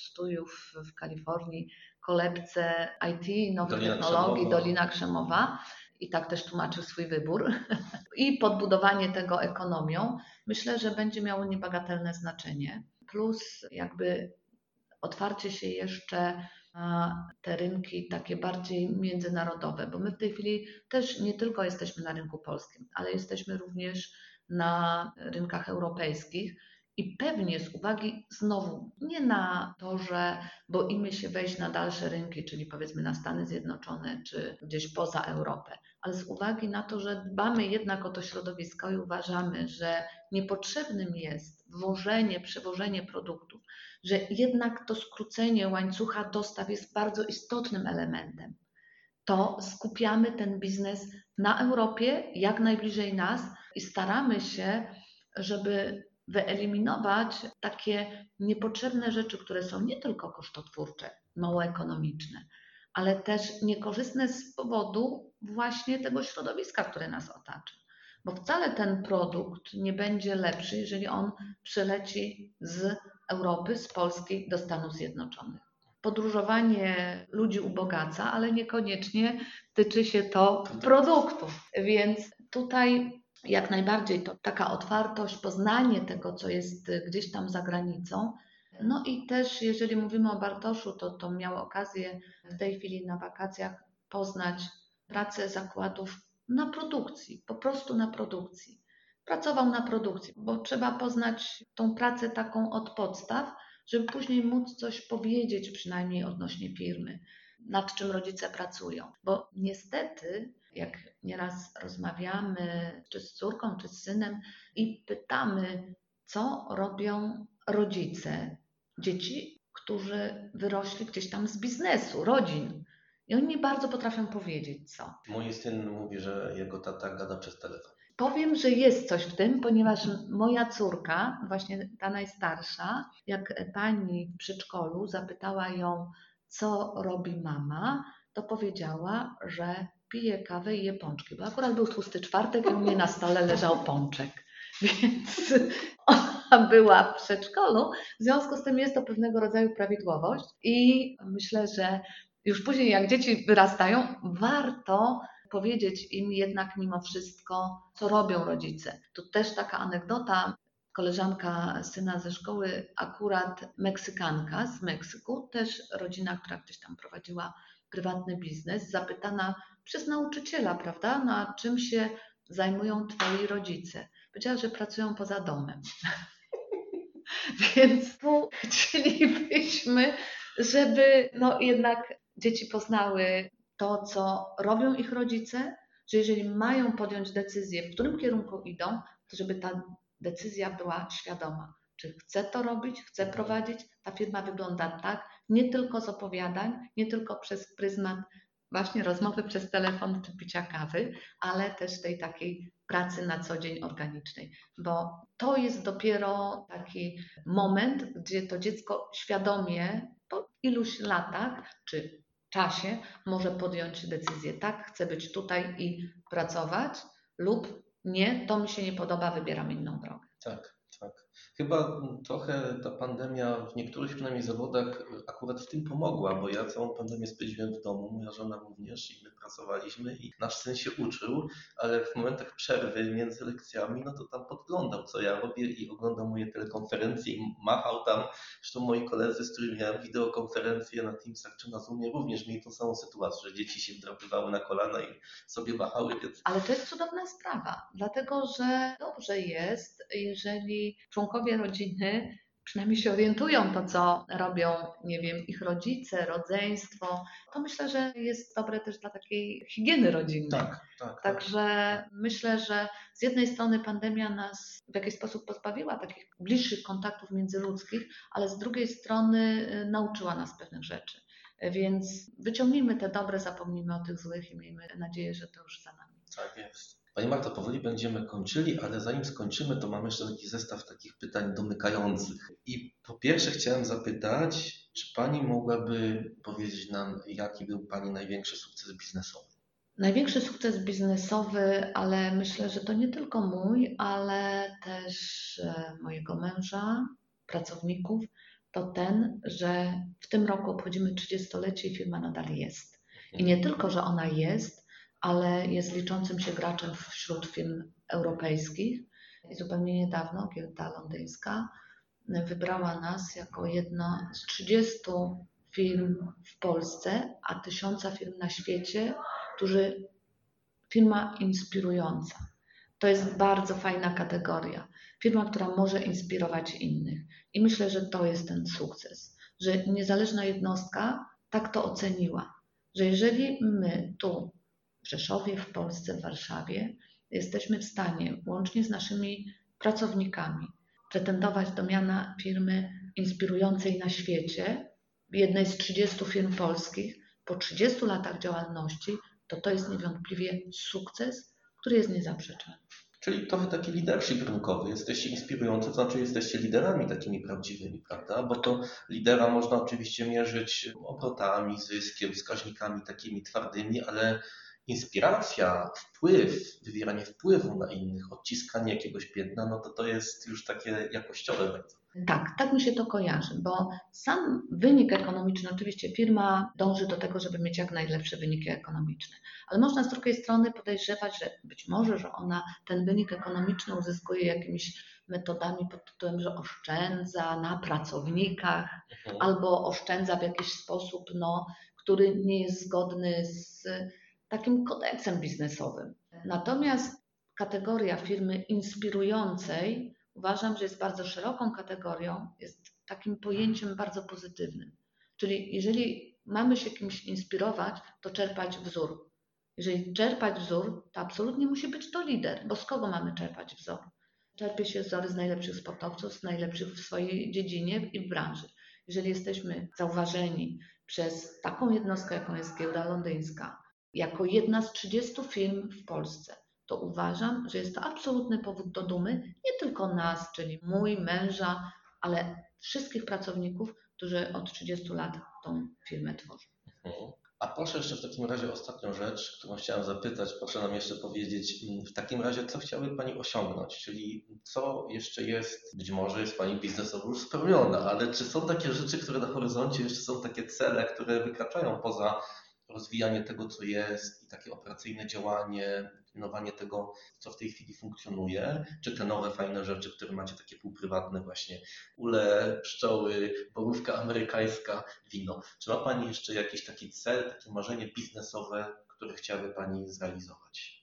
studiów w Kalifornii, kolebce IT, nowych Dolina technologii, Krzemowa. Dolina Krzemowa i tak też tłumaczył swój wybór. [laughs] I podbudowanie tego ekonomią, myślę, że będzie miało niebagatelne znaczenie. Plus jakby otwarcie się jeszcze na te rynki takie bardziej międzynarodowe, bo my w tej chwili też nie tylko jesteśmy na rynku polskim, ale jesteśmy również na rynkach europejskich. I pewnie z uwagi znowu nie na to, że boimy się wejść na dalsze rynki, czyli powiedzmy na Stany Zjednoczone czy gdzieś poza Europę, ale z uwagi na to, że dbamy jednak o to środowisko i uważamy, że niepotrzebnym jest wożenie, przewożenie produktów, że jednak to skrócenie łańcucha dostaw jest bardzo istotnym elementem. To skupiamy ten biznes na Europie, jak najbliżej nas i staramy się, żeby wyeliminować takie niepotrzebne rzeczy, które są nie tylko kosztotwórcze, mało ekonomiczne, ale też niekorzystne z powodu właśnie tego środowiska, które nas otacza. Bo wcale ten produkt nie będzie lepszy, jeżeli on przyleci z Europy, z Polski do Stanów Zjednoczonych. Podróżowanie ludzi ubogaca, ale niekoniecznie tyczy się to produktów. Więc tutaj jak najbardziej to taka otwartość, poznanie tego, co jest gdzieś tam za granicą. No i też, jeżeli mówimy o Bartoszu, to, to miał okazję w tej chwili na wakacjach poznać pracę zakładów na produkcji, po prostu na produkcji. Pracował na produkcji, bo trzeba poznać tą pracę taką od podstaw, żeby później móc coś powiedzieć przynajmniej odnośnie firmy, nad czym rodzice pracują. Bo niestety, jak nieraz rozmawiamy czy z córką, czy z synem i pytamy, co robią rodzice dzieci, którzy wyrośli gdzieś tam z biznesu, rodzin. I oni mi bardzo potrafią powiedzieć, co. Mój syn mówi, że jego tata gada przez telefon. Powiem, że jest coś w tym, ponieważ moja córka, właśnie ta najstarsza, jak pani w przedszkolu zapytała ją, co robi mama, to powiedziała, że pije kawę i je pączki, bo akurat był tłusty czwartek i u mnie na stole leżał pączek. [laughs] Więc ona była w przedszkolu, w związku z tym jest to pewnego rodzaju prawidłowość i myślę, że już później jak dzieci wyrastają, warto powiedzieć im jednak mimo wszystko, co robią rodzice. Tu też taka anegdota. Koleżanka syna ze szkoły, akurat Meksykanka z Meksyku, też rodzina, która gdzieś tam prowadziła prywatny biznes, zapytana przez nauczyciela, prawda, na czym się zajmują twoi rodzice. Powiedziała, że pracują poza domem. [laughs] Więc tu chcielibyśmy, żeby no jednak dzieci poznały to, co robią ich rodzice, że jeżeli mają podjąć decyzję, w którym kierunku idą, to żeby ta decyzja była świadoma. Czy chcę to robić, chcę prowadzić? Ta firma wygląda tak, nie tylko z opowiadań, nie tylko przez pryzmat właśnie rozmowy przez telefon czy picia kawy, ale też tej takiej pracy na co dzień organicznej, bo to jest dopiero taki moment, gdzie to dziecko świadomie po iluś latach czy czasie może podjąć decyzję, tak, chcę być tutaj i pracować, lub nie, to mi się nie podoba, wybieram inną drogę. Tak, tak. Chyba trochę ta pandemia w niektórych przynajmniej zawodach akurat w tym pomogła, bo ja całą pandemię spędziłem w domu, moja żona również i my pracowaliśmy i nasz syn się uczył, ale w momentach przerwy między lekcjami, no to tam podglądał, co ja robię i oglądał moje telekonferencje i machał tam. Zresztą moi koledzy, z którymi miałem wideokonferencje na Teamsach czy na Zoomie również mieli tą samą sytuację, że dzieci się wdrapywały na kolana i sobie machały. Więc... Ale to jest cudowna sprawa, dlatego że dobrze jest, jeżeli członkowie rodziny przynajmniej się orientują to, co robią, nie wiem, ich rodzice, rodzeństwo, to myślę, że jest dobre też dla takiej higieny rodzinnej. Tak, tak. Także tak. myślę, że z jednej strony pandemia nas w jakiś sposób pozbawiła takich bliższych kontaktów międzyludzkich, ale z drugiej strony y, nauczyła nas pewnych rzeczy. Więc wyciągnijmy te dobre, zapomnijmy o tych złych i miejmy nadzieję, że to już za nami. Tak jest. Pani Marto, powoli będziemy kończyli, ale zanim skończymy, to mamy jeszcze taki zestaw takich pytań domykających. I po pierwsze chciałem zapytać, czy Pani mogłaby powiedzieć nam, jaki był Pani największy sukces biznesowy? Największy sukces biznesowy, ale myślę, że to nie tylko mój, ale też e, mojego męża, pracowników, to ten, że w tym roku obchodzimy 30-lecie i firma nadal jest. I nie tylko, że ona jest, ale jest liczącym się graczem wśród firm europejskich. I zupełnie niedawno giełda londyńska wybrała nas jako jedno z 30 firm w Polsce, a tysiąca firm na świecie, którzy firma inspirująca. To jest bardzo fajna kategoria. Firma, która może inspirować innych. I myślę, że to jest ten sukces, że niezależna jednostka tak to oceniła, że jeżeli my tu Rzeszowie, w Polsce, w Warszawie, jesteśmy w stanie łącznie z naszymi pracownikami pretendować do miana firmy inspirującej na świecie, jednej z 30 firm polskich, po 30 latach działalności, to to jest niewątpliwie sukces, który jest niezaprzeczalny. Czyli trochę taki leadership rynkowy. Jesteście inspirujący, to znaczy jesteście liderami takimi prawdziwymi, prawda? Bo to lidera można oczywiście mierzyć obrotami, zyskiem, wskaźnikami takimi twardymi, ale inspiracja, wpływ, wywieranie wpływu na innych, odciskanie jakiegoś piętna, no to to jest już takie jakościowe bardzo. Tak, tak mi się to kojarzy, bo sam wynik ekonomiczny, oczywiście firma dąży do tego, żeby mieć jak najlepsze wyniki ekonomiczne, ale można z drugiej strony podejrzewać, że być może, że ona ten wynik ekonomiczny uzyskuje jakimiś metodami pod tytułem, że oszczędza na pracownikach mhm. albo oszczędza w jakiś sposób, no, który nie jest zgodny z takim kodeksem biznesowym. Natomiast kategoria firmy inspirującej uważam, że jest bardzo szeroką kategorią, jest takim pojęciem bardzo pozytywnym. Czyli jeżeli mamy się kimś inspirować, to czerpać wzór. Jeżeli czerpać wzór, to absolutnie musi być to lider, bo z kogo mamy czerpać wzór? Czerpie się wzory z najlepszych sportowców, z najlepszych w swojej dziedzinie i w branży. Jeżeli jesteśmy zauważeni przez taką jednostkę, jaką jest giełda londyńska, jako jedna z 30 firm w Polsce, to uważam, że jest to absolutny powód do dumy, nie tylko nas, czyli mój, męża, ale wszystkich pracowników, którzy od 30 lat tą firmę tworzą. Mhm. A proszę jeszcze w takim razie ostatnią rzecz, którą chciałem zapytać, proszę nam jeszcze powiedzieć, mm, w takim razie co chciałaby Pani osiągnąć, czyli co jeszcze jest, być może jest Pani biznesowo już spełniona, ale czy są takie rzeczy, które na horyzoncie jeszcze są takie cele, które wykraczają poza rozwijanie tego, co jest i takie operacyjne działanie, pilnowanie tego, co w tej chwili funkcjonuje, czy te nowe fajne rzeczy, które macie takie półprywatne właśnie, ule, pszczoły, borówka amerykańska, wino. Czy ma Pani jeszcze jakiś taki cel, takie marzenie biznesowe, które chciałaby Pani zrealizować?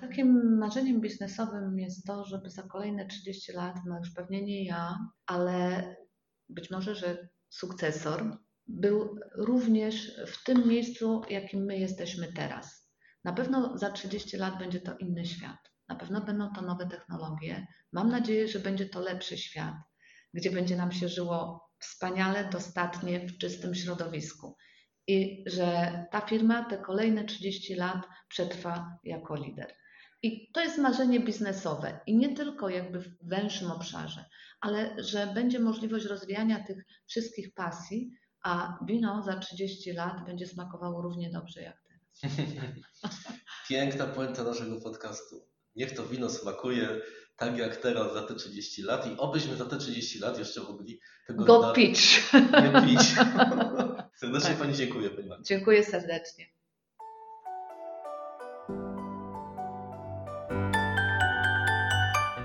Takim marzeniem biznesowym jest to, żeby za kolejne 30 lat, no już pewnie nie ja, ale być może, że sukcesor był również w tym miejscu, jakim my jesteśmy teraz. Na pewno za 30 lat będzie to inny świat. Na pewno będą to nowe technologie. Mam nadzieję, że będzie to lepszy świat, gdzie będzie nam się żyło wspaniale, dostatnie, w czystym środowisku. I że ta firma te kolejne 30 lat przetrwa jako lider. I to jest marzenie biznesowe i nie tylko jakby w węższym obszarze, ale że będzie możliwość rozwijania tych wszystkich pasji, a wino za 30 lat będzie smakowało równie dobrze jak teraz. [laughs] Piękna puenta naszego podcastu. Niech to wino smakuje tak jak teraz za te 30 lat i obyśmy za te 30 lat jeszcze mogli tego Go wina pitch. nie pić. [laughs] Serdecznie Tak. Pani dziękuję, Pani. Dziękuję serdecznie.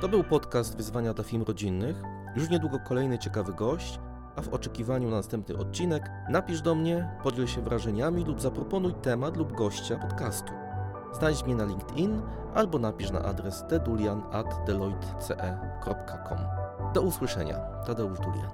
To był podcast Wyzwania dla Firm Rodzinnych. Już niedługo kolejny ciekawy gość, a w oczekiwaniu na następny odcinek napisz do mnie, podziel się wrażeniami lub zaproponuj temat lub gościa podcastu. Znajdź mnie na LinkedIn albo napisz na adres tdulian.deloitte.com. Do usłyszenia. Tadeusz Dulian.